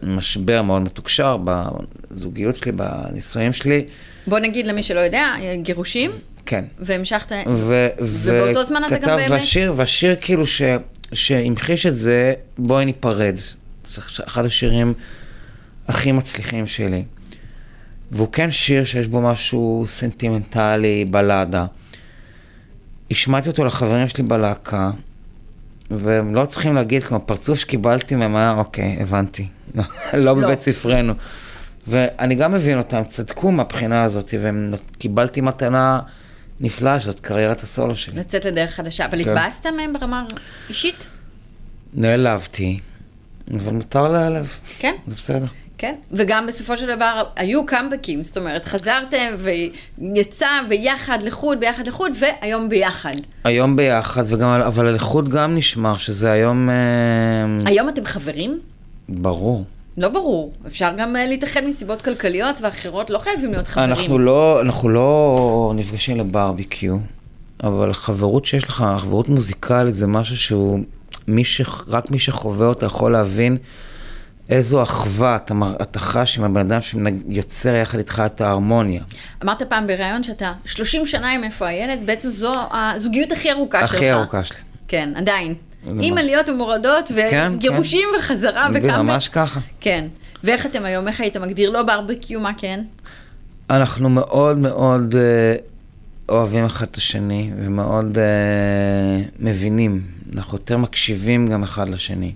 משבר מאוד מתוקשר בזוגיות שלי, בנישואים שלי. בוא נגיד למי שלא יודע, גירושים, כן. והמשכת, ו- ובאותו זמן אתה גם באמת... והשיר, והשיר כאילו ש, שהמחיש את זה, בואי ניפרד. זה אחד השירים הכי מצליחים שלי. והוא כן שיר שיש בו משהו סנטימנטלי, בלאדה. השמעתי אותו לחברים שלי בלהקה, והם לא צריכים להגיד, כמו הפרצוף שקיבלתי מהם היה, אוקיי, הבנתי. לא בבית ספרנו. ואני גם מבין אותם, צדקו מהבחינה הזאת, וקיבלתי מתנה נפלאה, שזאת קריירת הסולו שלי. לצאת לדרך חדשה, אבל כן. התבאסת מהם ברמה אישית? נעלבתי, אבל מותר להיעלב, כן, זה בסדר. כן. וגם בסופו של דבר היו קאמבקים, זאת אומרת, חזרתם ויצא ביחד לחוד, ביחד לחוד, והיום ביחד. היום ביחד, וגם, אבל הלכות גם נשמר, שזה היום... אה, היום אתם חברים? ברור. לא ברור. אפשר גם אה, להתאחד מסיבות כלכליות ואחרות, לא חייבים להיות חברים. אנחנו לא, אנחנו לא נפגשים לברביקיו, אבל חברות שיש לך, חברות מוזיקלית זה משהו שהוא, מי ש, רק מי שחווה אותה יכול להבין איזו אחווה אתה, אתה חש עם הבן אדם שיוצר יחד איתך את ההרמוניה. אמרת פעם בריאיון שאתה 30 שנה עם איפה הילד, בעצם זו הזוגיות הכי ארוכה שלך. הכי ארוכה שלי. כן, עדיין. עם עליות ומורדות, כן, וגירושים וחזרה וקאמבק. ממש ככה. כן. ואיך אתם היום, איך היית מגדיר? לא ברבקיו, מה כן? אנחנו מאוד מאוד אה, אוהבים אחד את השני, ומאוד אה, מבינים. אנחנו יותר מקשיבים גם אחד לשני.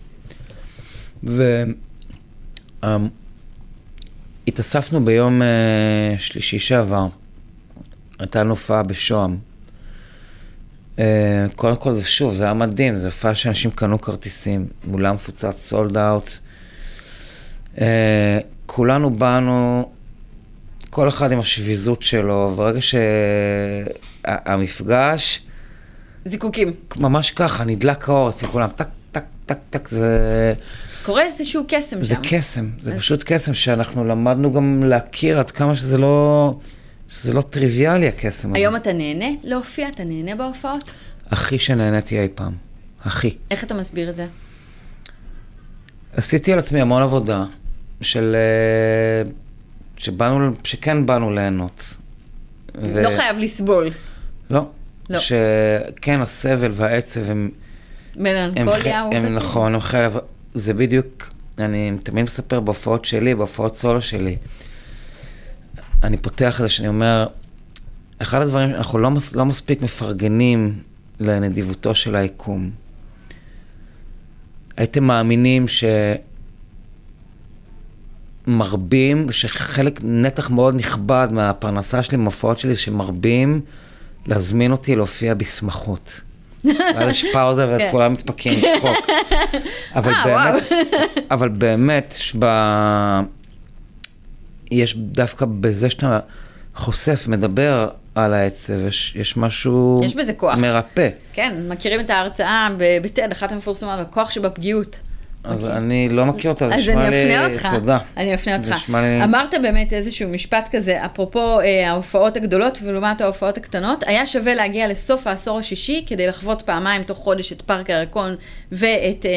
והתאספנו ביום אה, שלישי שעבר. הייתה לנו הופעה בשוהם. אה, קודם כל זה שוב, זה היה מדהים, זו הופעה שאנשים קנו כרטיסים, אולם מפוצץ sold out. אה, כולנו באנו, כל אחד עם השביזות שלו, ברגע שהמפגש, זיקוקים. ממש ככה, נדלק האור אצל כולם, טק, טק, טק, טק, זה, קורה איזשהו קסם זה שם. קסם, זה אז- פשוט קסם שאנחנו למדנו גם להכיר עד כמה שזה לא, שזה לא טריוויאלי הקסם הזה. היום אתה נהנה להופיע? אתה נהנה בהופעות? הכי שנהניתי אי פעם, הכי. איך אתה מסביר את זה? עשיתי על עצמי המון עבודה של... אה, שבאנו, שכן באנו ליהנות. ו- לא חייב לסבול. לא. לא. שכן, הסבל והעצב הם... הם, מלנכוליה הם, אהובתי. נכון, הם חלק, זה בדיוק, אני תמיד מספר בהופעות שלי, בהופעות סולו שלי. אני פותח את זה שאני אומר, אחד הדברים, אנחנו לא, מס, לא מספיק מפרגנים לנדיבותו של היקום. הייתם מאמינים שמרבים, שחלק, נתח מאוד נכבד מהפרנסה שלי, מההופעות שלי, שמרבים להזמין אותי להופיע בשמחות. ואז יש פאוזה ואת. כולם מתפקים מצחוק. אבל אה, באמת, אבל באמת, יש דווקא בזה שאתה חושף, מדבר על העצב, יש, יש משהו יש בזה כוח. מרפא. כן, מכירים את ההרצאה בטד, אחת המפורסמות, הכוח שבפגיעות. אז אוקיי. אני לא מכיר אותה, זה אז נשמע לי... אני אפנה אותך. תודה. אני אפנה אותך. זה לי... אמרת באמת איזשהו משפט כזה, אפרופו אה, ההופעות הגדולות ולעומת ההופעות הקטנות, היה שווה להגיע לסוף העשור השישי כדי לחוות פעמיים תוך חודש את פארק הירקון ואת אה, אה,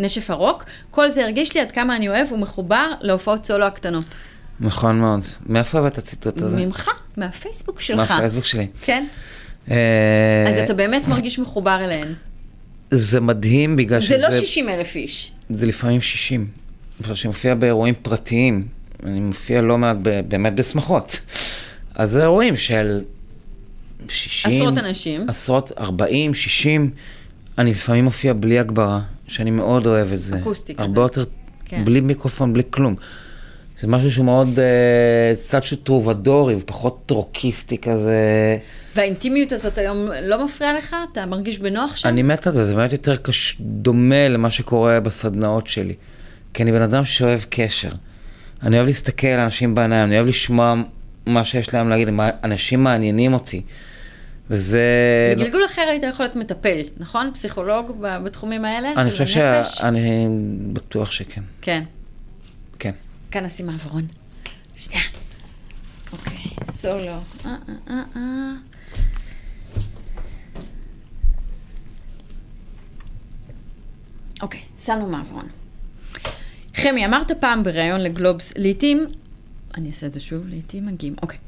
נשף הרוק. כל זה הרגיש לי עד כמה אני אוהב ומחובר להופעות סולו הקטנות. נכון מאוד. מאיפה הבאת את הציטוט הזה? ממך, מהפייסבוק שלך. מהפייסבוק שלי. כן? אה, אז אתה באמת מרגיש מחובר אליהן. זה מדהים בגלל זה שזה... לא 60 אלף איש. זה לפעמים 60. למשל, שמופיע באירועים פרטיים, אני מופיע לא מעט ב- באמת בשמחות. אז זה אירועים של 60... עשרות אנשים. עשרות, 40, 60. אני לפעמים מופיע בלי הגברה, שאני מאוד אוהב את זה. אקוסטי כזה. הרבה יותר, כן. בלי מיקרופון, בלי כלום. זה משהו שהוא מאוד, אה, צד של טרובדורי, ופחות טרוקיסטי כזה. והאינטימיות הזאת היום לא מפריעה לך? אתה מרגיש בנוח שם? אני מת על זה, זה באמת יותר קש... דומה למה שקורה בסדנאות שלי. כי אני בן אדם שאוהב קשר. אני אוהב להסתכל על אנשים בעיניים, אני אוהב לשמוע מה שיש להם להגיד, מה- אנשים מעניינים אותי. וזה... בגלגול אחר היית יכול להיות מטפל, נכון? פסיכולוג בתחומים האלה? אני חושב הנפש? שאני בטוח שכן. כן. כאן נשים מעברון. שנייה. אוקיי, סולו. אה, אה, אה. אוקיי, שמנו מעברון. חמי, אמרת פעם בריאיון לגלובס, לעתים, אני אעשה את זה שוב, לעתים מגיעים, אוקיי,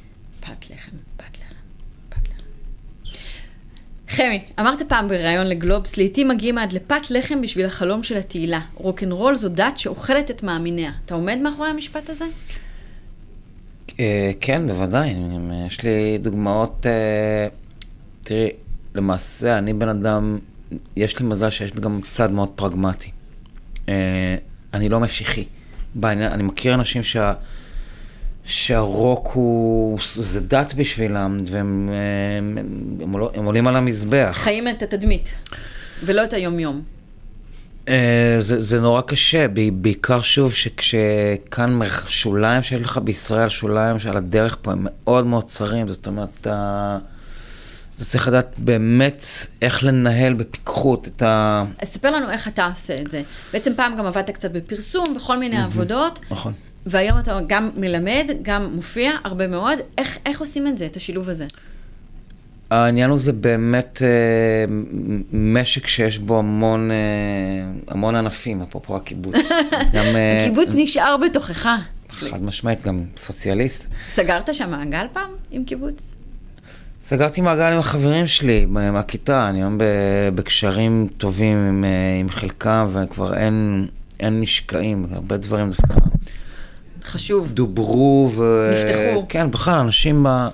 פת לחם, פת. חמי, אמרת פעם בריאיון לגלובס, לעתים מגיעים עד לפת לחם בשביל החלום של התהילה. רוקנרול זו דת שאוכלת את מאמיניה. אתה עומד מאחורי המשפט הזה? אה, כן, בוודאי. אני- יש לי דוגמאות, אה, תראי, למעשה אני בן אדם, יש לי מזל שיש לי גם צד מאוד פרגמטי. אה, אני לא משיחי. בעניין, אני מכיר אנשים שה... שהרוק הוא, זה דת בשבילם, והם הם, הם, הם, עול- הם עולים על המזבח. חיים את התדמית, ולא את היומיום. אה, זה, זה נורא קשה, בעיקר שוב שכשכאן שוליים שיש לך בישראל, שוליים שעל הדרך פה הם מאוד מאוד צרים, זאת אומרת, אתה, אתה צריך לדעת באמת איך לנהל בפיקחות את ה... אז ספר לנו איך אתה עושה את זה. בעצם פעם גם עבדת קצת בפרסום, בכל מיני עבודות, נכון. והיום אתה גם מלמד, גם מופיע, הרבה מאוד. איך, איך עושים את זה, את השילוב הזה? העניין הוא זה באמת אה, משק שיש בו המון, אה, המון ענפים, אפרופו הקיבוץ. גם, אה, הקיבוץ נשאר בתוכך. חד משמעית, גם סוציאליסט. סגרת שם מעגל פעם עם קיבוץ? סגרתי מעגל עם החברים שלי מה- מהכיתה, אני היום בקשרים טובים עם, אה, עם חלקם, וכבר אין, אין משקעים, הרבה דברים דווקא חשוב. דוברו ו... נפתחו. כן, בכלל, אנשים ב-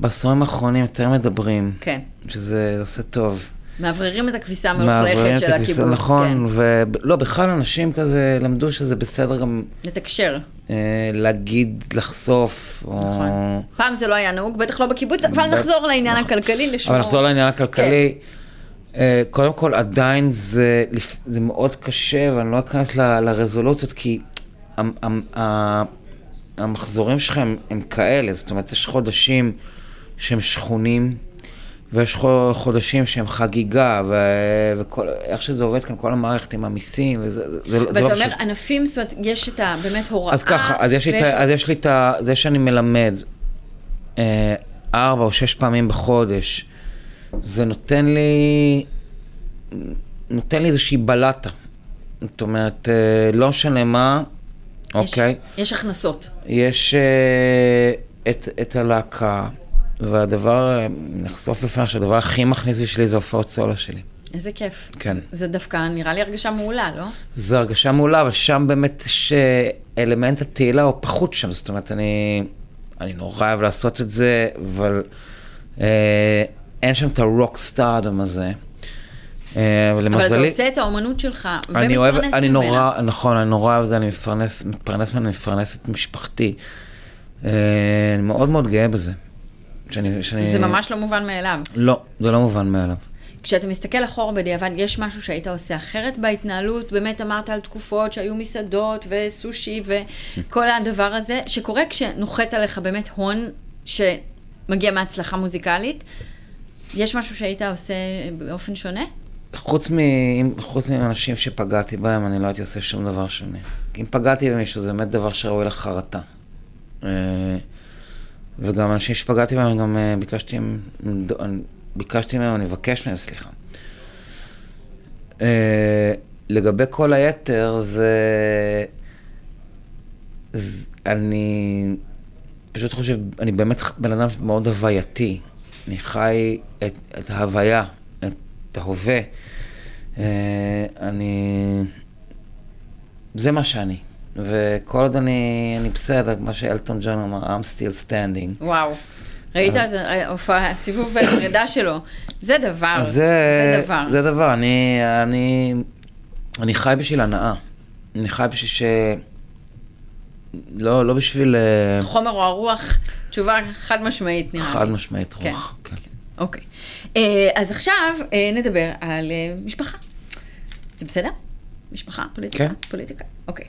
בעשורים האחרונים יותר מדברים, כן. שזה עושה טוב. מאווררים את הכביסה המלוכלכת של הקיבוץ. נכון, ולא, בכלל אנשים כזה למדו שזה בסדר גם כן. לתקשר. אה, להגיד, לחשוף, או... נכון. פעם זה לא היה נהוג, בטח לא בקיבוץ, אבל ב- נחזור לעניין נכון. הכלכלי, לשמור. אבל נחזור לעניין הכלכלי. כן. אה, קודם כל, עדיין זה, זה מאוד קשה, ואני לא אכנס ל- לרזולוציות, כי המחזורים שלך הם, הם כאלה, זאת אומרת, יש חודשים שהם שכונים, ויש חו- חודשים שהם חגיגה, ו- וכל, איך שזה עובד כאן, כל המערכת עם המיסים, וזה זה, זה, זה ואתה לא אומר, פשוט. ענפים, זאת אומרת, יש את ה... באמת הוראה. אז ככה, אז יש, את, ויש- ה- אז יש לי את ה... זה שאני מלמד אה, ארבע או שש פעמים בחודש, זה נותן לי... נותן לי איזושהי בלטה. זאת אומרת, אה, לא משנה מה, אוקיי? יש הכנסות. יש אה, את, את הלהקה, והדבר, אה, נחשוף בפניך שהדבר הכי מכניס בשבילי זה הופעות סולו שלי. איזה כיף. כן. זה, זה דווקא נראה לי הרגשה מעולה, לא? זו הרגשה מעולה, אבל שם באמת יש אה, התהילה הוא פחות שם, זאת אומרת, אני, אני נורא אוהב לעשות את זה, אבל אה, אין שם את הרוק סטארדם הזה. אה, אבל למזלי, אתה עושה את האומנות שלך, אני אוהב, ומתפרנס אני ממנה. נורא, נכון, אני נורא אוהב את זה, אני מפרנס, מתפרנס ממנו, מפרנס את משפחתי. אה, אני מאוד מאוד גאה בזה. שאני, שאני... זה ממש לא מובן מאליו. לא, זה לא מובן מאליו. כשאתה מסתכל אחורה בדיעבד, יש משהו שהיית עושה אחרת בהתנהלות? באמת אמרת על תקופות שהיו מסעדות וסושי וכל הדבר הזה, שקורה כשנוחת עליך באמת הון שמגיע מהצלחה מוזיקלית. יש משהו שהיית עושה באופן שונה? חוץ, מ... חוץ מאנשים שפגעתי בהם, אני לא הייתי עושה שום דבר שונה. אם פגעתי במישהו, זה באמת דבר שראוי לחרטה. אה, וגם אנשים שפגעתי בהם, גם אה, ביקשתי, ביקשתי מהם, אני מבקש מהם סליחה. אה, לגבי כל היתר, זה... זה... אני פשוט חושב, אני באמת בן אדם מאוד הווייתי. אני חי את, את ההוויה, את ההווה. אה, אני... זה מה שאני. וכל עוד אני, אני בסדר, כמו שאלטון ג'ון אמר, I'm still standing. וואו. ראית את ההופעה, הסיבוב הפרידה שלו? זה דבר, זה, זה דבר. זה דבר, אני, אני, אני חי בשביל הנאה. אני חי בשביל ש... לא, לא בשביל... אה, חומר או הרוח, תשובה חד משמעית נראה לי. חד משמעית כן. רוח. כן. אוקיי. אה, אז עכשיו אה, נדבר על אה, משפחה. זה בסדר? משפחה, פוליטיקה? כן. פוליטיקה, אוקיי.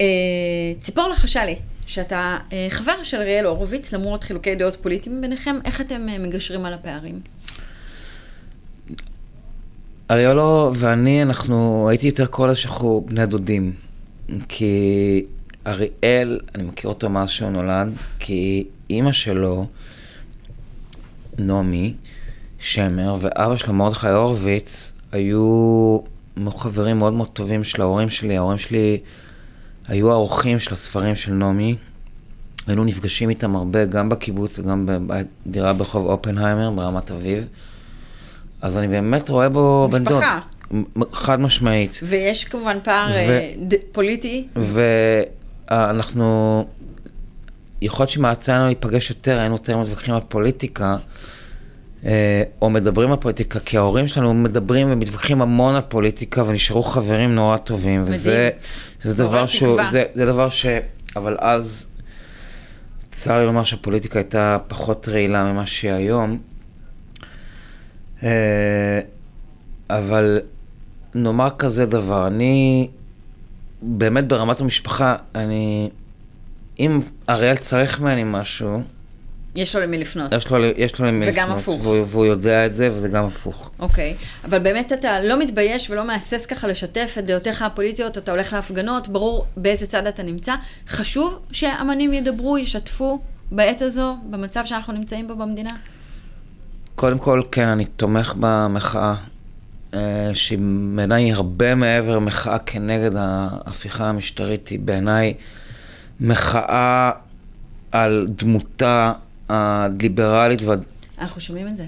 אה, ציפור לחשה לי שאתה אה, חבר של אריאל הורוביץ, למרות חילוקי דעות פוליטיים ביניכם, איך אתם אה, מגשרים על הפערים? אריולו ואני, אנחנו, הייתי יותר קורא לזה שאנחנו בני דודים. כי אריאל, אני מכיר אותו מאז שהוא נולד, כי אימא שלו, נעמי שמר, ואבא שלו, מרדכי הורוביץ, היו חברים מאוד מאוד טובים של ההורים שלי. ההורים שלי היו האורחים של הספרים של נעמי. היינו נפגשים איתם הרבה, גם בקיבוץ וגם בדירה ברחוב אופנהיימר ברמת אביב. אז אני באמת רואה בו בן דוד. משפחה. חד משמעית. ויש כמובן פער ו- אה, ד- פוליטי. ואנחנו, יכול להיות שאם יצא לנו להיפגש יותר, היינו יותר מתווכחים על פוליטיקה, או מדברים על פוליטיקה, כי ההורים שלנו מדברים ומתווכחים המון על פוליטיקה, ונשארו חברים נורא טובים, וזה זה דבר שהוא. זה, זה דבר ש... אבל אז, צר לי לומר שהפוליטיקה הייתה פחות רעילה ממה שהיא היום. אה, אבל נאמר כזה דבר, אני באמת ברמת המשפחה, אני... אם אריאל צריך ממני משהו, יש לו למי לפנות. יש לו, יש לו למי וגם לפנות, הפוך. והוא, והוא יודע את זה, וזה גם הפוך. אוקיי, אבל באמת אתה לא מתבייש ולא מהסס ככה לשתף את דעותיך הפוליטיות, אתה הולך להפגנות, ברור באיזה צד אתה נמצא. חשוב שאמנים ידברו, ישתפו בעת הזו, במצב שאנחנו נמצאים בו במדינה? קודם כל, כן, אני תומך במחאה, אה, שהיא בעיניי הרבה מעבר מחאה כנגד ההפיכה המשטרית, היא בעיניי מחאה על דמותה הליברלית וה... אנחנו שומעים את זה.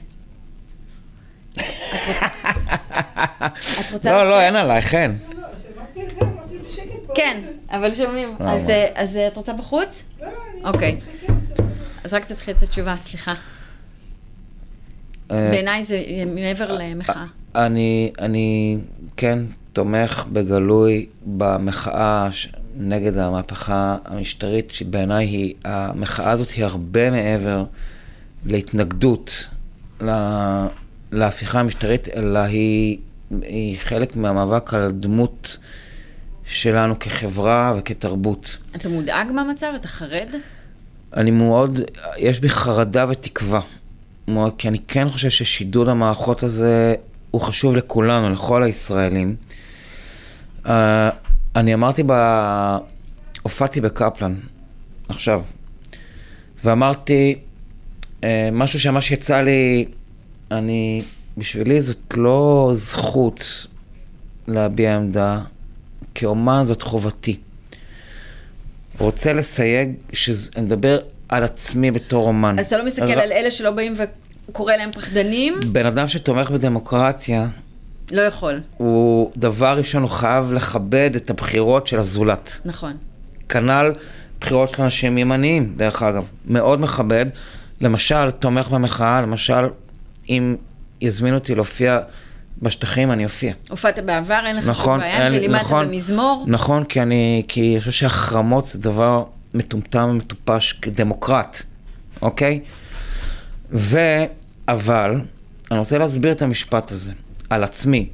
את רוצה... את רוצה... לא, לא? אין עלייך, אין. שמעתי את זה, אמרתי בשקט. כן, אבל שומעים. לא, אז? אה, אז אה, את רוצה בחוץ? לא, לא, אני אוקיי. אז רק תתחיל את התשובה, סליחה. אה, בעיניי זה מעבר למחאה. אני, אני כן תומך בגלוי במחאה נגד המהפכה המשטרית, שבעיניי היא, המחאה הזאת היא הרבה מעבר להתנגדות לה- להפיכה המשטרית, אלא היא, היא חלק מהמאבק על הדמות שלנו כחברה וכתרבות. אתה מודאג מהמצב? אתה חרד? אני מאוד, יש בי חרדה ותקווה. מאוד, כי אני כן חושב ששידוד המערכות הזה הוא חשוב לכולנו, לכל הישראלים. Uh, אני אמרתי ב... הופעתי בקפלן, עכשיו, ואמרתי uh, משהו שממש יצא לי, אני, בשבילי זאת לא זכות להביע עמדה, כאומן זאת חובתי. רוצה לסייג, שזה- אני מדבר על עצמי בתור אומן. אז אתה לא מסתכל ר- על אלה שלא באים וקורא להם פחדנים? בן אדם שתומך בדמוקרטיה, לא יכול. הוא דבר ראשון, הוא חייב לכבד את הבחירות של הזולת. נכון. כנ"ל בחירות של אנשים ימניים, דרך אגב. מאוד מכבד. למשל, תומך במחאה, למשל, אם יזמינו אותי להופיע בשטחים, אני אופיע. הופעת בעבר, אין לך שום נכון, בעיה עם אין זה, לי- לימדת נכון. במזמור. נכון, כי אני, כי אני חושב שהחרמות זה דבר מטומטם ומטופש כדמוקרט, אוקיי? ו... אבל, אני רוצה להסביר את המשפט הזה, על עצמי.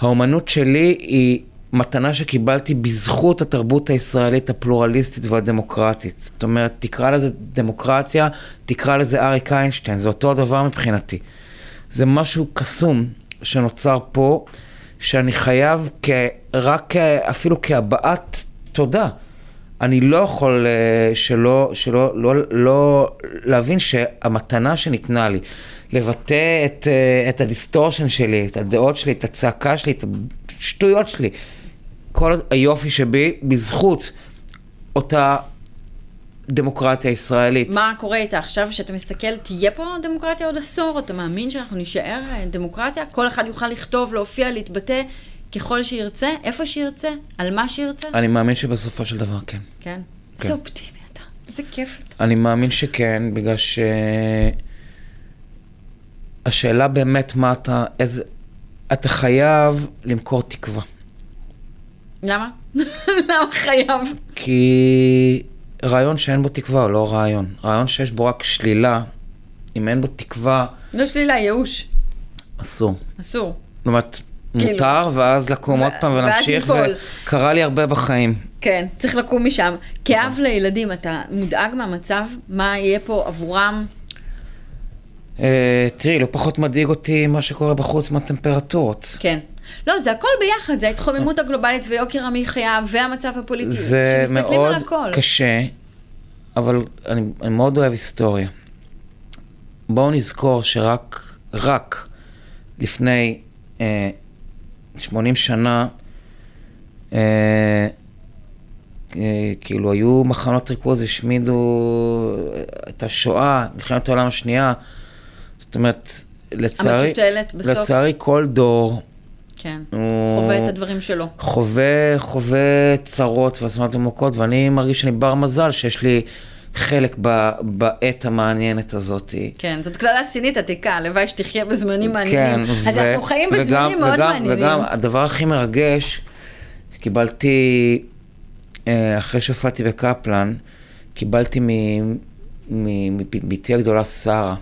האומנות שלי היא מתנה שקיבלתי בזכות התרבות הישראלית הפלורליסטית והדמוקרטית. זאת אומרת, תקרא לזה דמוקרטיה, תקרא לזה אריק איינשטיין, זה אותו הדבר מבחינתי. זה משהו קסום שנוצר פה, שאני חייב כ... רק. אפילו כהבעת תודה. אני לא יכול אה, שלא, שלא לא, לא להבין שהמתנה שניתנה לי, לבטא את, אה, את ה distortion שלי, את הדעות שלי, את הצעקה שלי, את השטויות שלי, כל היופי שבי, בזכות אותה דמוקרטיה ישראלית. מה קורה איתה עכשיו, שאתה מסתכל, תהיה פה דמוקרטיה עוד עשור? אתה מאמין שאנחנו נישאר אה, דמוקרטיה? כל אחד יוכל לכתוב, להופיע, להתבטא ככל שירצה, איפה שירצה, על מה שירצה? אני מאמין שבסופו של דבר כן. כן. כן. איזה אופטימי אתה, איזה כיף אתה. אני מאמין שכן, בגלל ש... השאלה באמת מה אתה, איזה... אתה חייב למכור תקווה. למה? למה חייב? כי רעיון שאין בו תקווה הוא לא רעיון. רעיון שיש בו רק שלילה, אם אין בו תקווה, לא שלילה, ייאוש. אסור. אסור. זאת אומרת, כאילו. מותר, ואז לקום עוד פעם ולהמשיך. וקרה לי הרבה בחיים. כן, צריך לקום משם. כאב לילדים, אתה מודאג מהמצב? מה יהיה פה עבורם? אה, תראי, לא פחות מדאיג אותי מה שקורה בחוץ מהטמפרטורות. כן. לא, זה הכל ביחד, זה ההתחממות הגלובלית ויוקר המחיה והמצב הפוליטי. זה מאוד. קשה, אבל אני, אני מאוד אוהב היסטוריה. בואו נזכור שרק, רק לפני אה, 80 שנה, אה, אה, כאילו היו מחנות ריכוז, השמידו את השואה, מלחמת העולם השנייה. זאת אומרת, לצערי, בסוף. לצערי כל דור כן. הוא חווה את הדברים שלו. חווה, חווה צרות ואסונות עמוקות, ואני מרגיש שאני בר מזל שיש לי חלק ב, בעת המעניינת הזאת. כן, זאת קללה סינית עתיקה, הלוואי שתחיה בזמנים מעניינים. כן, אז אנחנו חיים בזמנים מאוד וגם, מעניינים. וגם הדבר הכי מרגש, קיבלתי, אה, אחרי שהופעתי בקפלן, קיבלתי מבתי הגדולה שרה,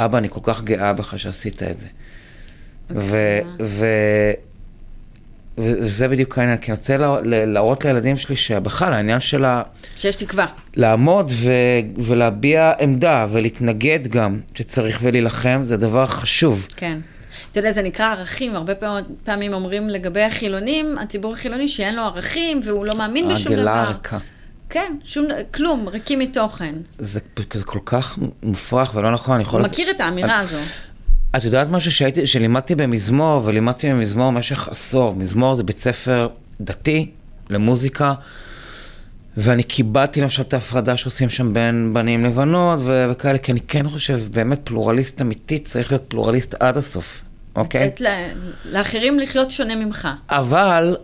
אבא, אני כל כך גאה בך שעשית את זה. ו-. ו- וזה בדיוק העניין, כי אני רוצה לה- לה- להראות לילדים שלי שבכלל העניין של ה... שיש תקווה. לעמוד ו- ולהביע עמדה ולהתנגד גם, שצריך ולהילחם, זה דבר חשוב. כן. אתה יודע, זה נקרא ערכים, הרבה פעמים, אומרים לגבי החילונים, הציבור החילוני שאין לו ערכים והוא לא מאמין בשום דבר. העגלה הריקה. כן, שום, כלום, ריקים מתוכן. זה, זה כל כך מופרך ולא נכון, אני יכול... הוא מכיר את האמירה הזו. את יודעת משהו שהייתי, שלימדתי במזמור, ולימדתי במזמור במשך עשור. מזמור זה בית ספר דתי למוזיקה, ואני קיבלתי למשל את ההפרדה שעושים שם בין בנים לבנות ו- וכאלה, כי אני כן חושב, באמת פלורליסט אמיתי צריך להיות פלורליסט עד הסוף, אוקיי? לתת לאחרים לחיות שונה ממך. אבל,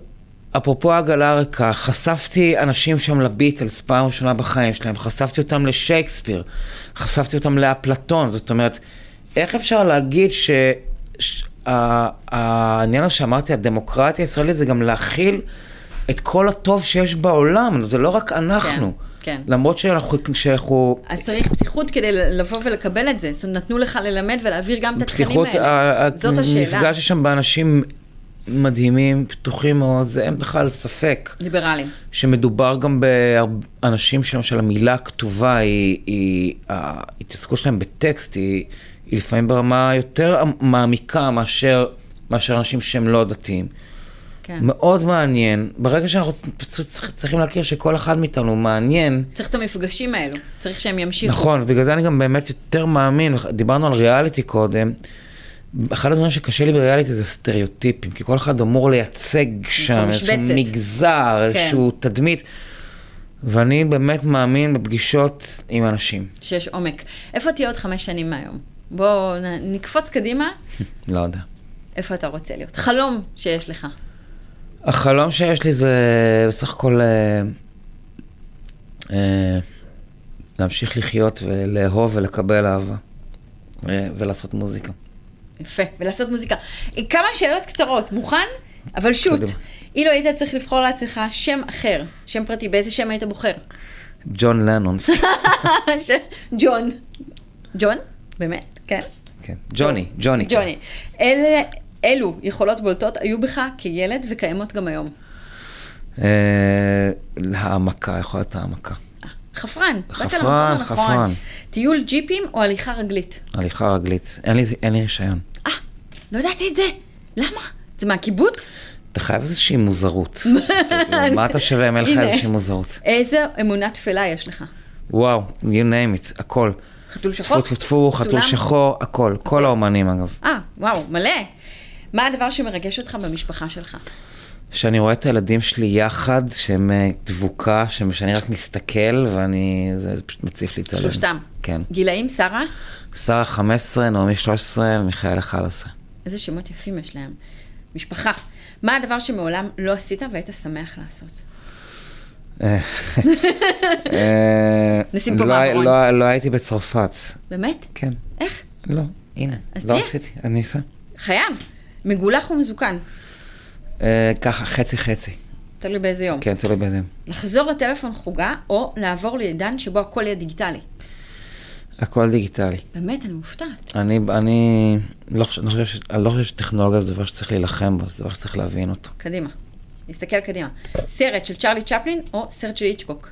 אפרופו העגלה הריקה, חשפתי אנשים שם לביטלס פעם ראשונה בחיים שלהם, חשפתי אותם לשייקספיר, חשפתי אותם לאפלטון, זאת אומרת, איך אפשר להגיד ש... ש... ה- העניין הזה שאמרתי, הדמוקרטיה הישראלית זה גם להכיל את כל הטוב שיש בעולם, זה לא רק אנחנו. כן. למרות שאנחנו, שאנחנו אז צריך פתיחות כדי לבוא ולקבל את זה. זאת אומרת, נתנו לך ללמד ולהעביר גם את התכנים האלה. זאת השאלה. נפגשתי שם באנשים מדהימים, פתוחים מאוד, זה אין בכלל ספק. ליברלים. שמדובר גם באנשים שלמשל המילה הכתובה היא, היא ההתעסקות שלהם בטקסט היא, היא לפעמים ברמה יותר מעמיקה מאשר, מאשר אנשים שהם לא דתיים. כן. מאוד מעניין, ברגע שאנחנו פשוט צריכים- צריכים להכיר שכל אחד מאיתנו מעניין, צריך את המפגשים האלו. צריך שהם ימשיכו. נכון, ובגלל זה אני גם באמת יותר מאמין, דיברנו על ריאליטי קודם, אחד הדברים שקשה לי בריאליטי זה סטריאוטיפים, כי כל אחד אמור לייצג שם איזשהו. מגזר, כן. איזשהו תדמית, ואני באמת מאמין בפגישות עם אנשים. שיש עומק. איפה תהיה עוד חמש שנים מהיום? בואו נקפוץ קדימה. לא יודע. איפה אתה רוצה להיות? חלום שיש לך. החלום שיש לי זה בסך הכל אה, אה, להמשיך לחיות ולאהוב ולקבל אהבה, אה, ולעשות מוזיקה. יפה, ולעשות מוזיקה. כמה שאלות קצרות, מוכן? אבל שוט. אילו היית צריך לבחור לעצמך שם אחר, שם פרטי, באיזה שם היית בוחר? ג'ון לנונס. ג'ון. ג'ון? באמת? כן. כן. ג'וני, ג'וני. כן. ג'וני. אלו יכולות בולטות היו בך כילד וקיימות גם היום. אה, העמקה, יכול להיות העמקה. חפרן, באת חפרן, הנכון. חפרן. טיול ג'יפים או הליכה רגלית? הליכה רגלית. אין לי, אין לי רישיון. אה, לא ידעתי את זה. למה? זה מהקיבוץ? אתה חייב איזושהי מוזרות. מה אתה שווה אם אין לך. איזושהי מוזרות? איזה אמונה תפלה יש לך? וואו, you name it, הכל. חתול שחור? טפו טפו טפו, חתול? שחור, הכל. כל האומנים אגב. אה, וואו, מלא. מה הדבר שמרגש אותך במשפחה שלך? שאני רואה את הילדים שלי יחד, שהם אה, דבוקה, שאני רק מסתכל, ואני, זה פשוט מציף לי את הלב. שלושתם. כן. גילאים, שרה? שרה 15, נעמי 13, מיכאל 11. איזה שמות יפים יש להם. משפחה. מה הדבר שמעולם לא עשית והיית שמח לעשות? אה, אה, נשים פה לא מעברון. לא- לא הייתי בצרפת. באמת? כן. איך? לא, הנה. לא. עשיתי, אני אעשה. חייב. מגולח ומזוקן. אה, ככה, חצי חצי. תלוי באיזה יום. כן, תלוי באיזה. לחזור לטלפון חוגה, או לעבור לעידן שבו הכל יהיה דיגיטלי. הכל דיגיטלי. באמת, אני מופתעת. אני, אני לא חושב, אני חושב, אני לא חושב שטכנולוגיה זה דבר שצריך להילחם בו, זה דבר שצריך להבין אותו. קדימה. נסתכל קדימה. סרט של צ'רלי צ'פלין, או סרט של איצ'קוק.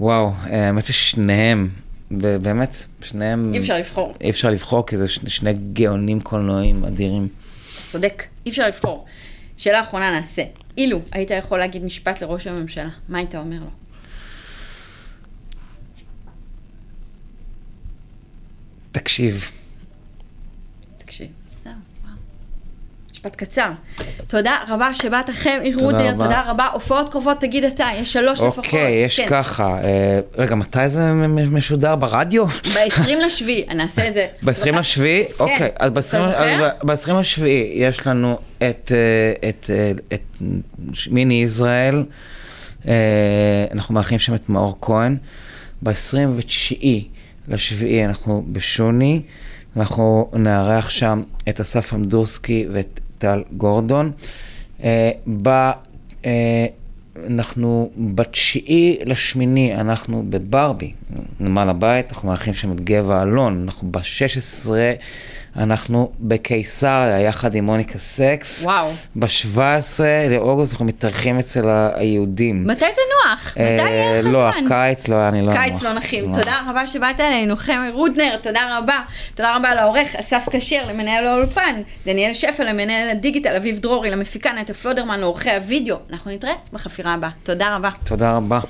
וואו, אה, האמת ששניהם, באמת, שניהם... אי אפשר לבחור. אי אפשר לבחור, כי זה שני, שני גאונים קולנועיים אדירים. צודק, אי אפשר לבחור. שאלה אחרונה נעשה. אילו היית יכול להגיד משפט לראש הממשלה, מה היית אומר לו? תקשיב, תקשיב. משפט קצר. תודה רבה שבאת חמי תודה רודנר, רבה. תודה רבה. הופעות קרובות, תגיד אתה, יש שלוש לפחות. אוקיי, יש כן. ככה. אה, רגע, מתי זה משודר? ברדיו? ב-20 לשביעי, נעשה את זה. ב-20 לשביעי? אוקיי, אז אתה זוכר? ב-20 לשביעי יש לנו את, אה, את, אה, את מיני ישראל, אה, אנחנו מארחים שם את מאור כהן. ב-29 לשביעי אנחנו בשוני, אנחנו נארח שם את אסף עמדורסקי ואת טל גורדון. אה, ב... אה, אנחנו בתשיעי לשמיני, אנחנו בברבי, נמל הבית, אנחנו מארחים שם את גבע אלון, אנחנו ב-16, אנחנו בקיסריה, יחד עם מוניקה סקס. וואו. ב-17 לאוגוסט אנחנו מתארחים אצל היהודים. מתי זה נוח? מתי יהיה לך לא, זמן? הקיץ לא אני לא... קיץ נוח. לא נחים. תודה רבה שבאת אלינו, חמי רודנר, תודה רבה. תודה רבה לעורך אסף כשר, למנהל האולפן, דניאל שפע, למנהל הדיגיטל, אביב דרורי, למפיקה נטע פלודרמן, לעורכי הוידאו. אנחנו נתראה בחפירה הבאה. תודה רבה. תודה רבה.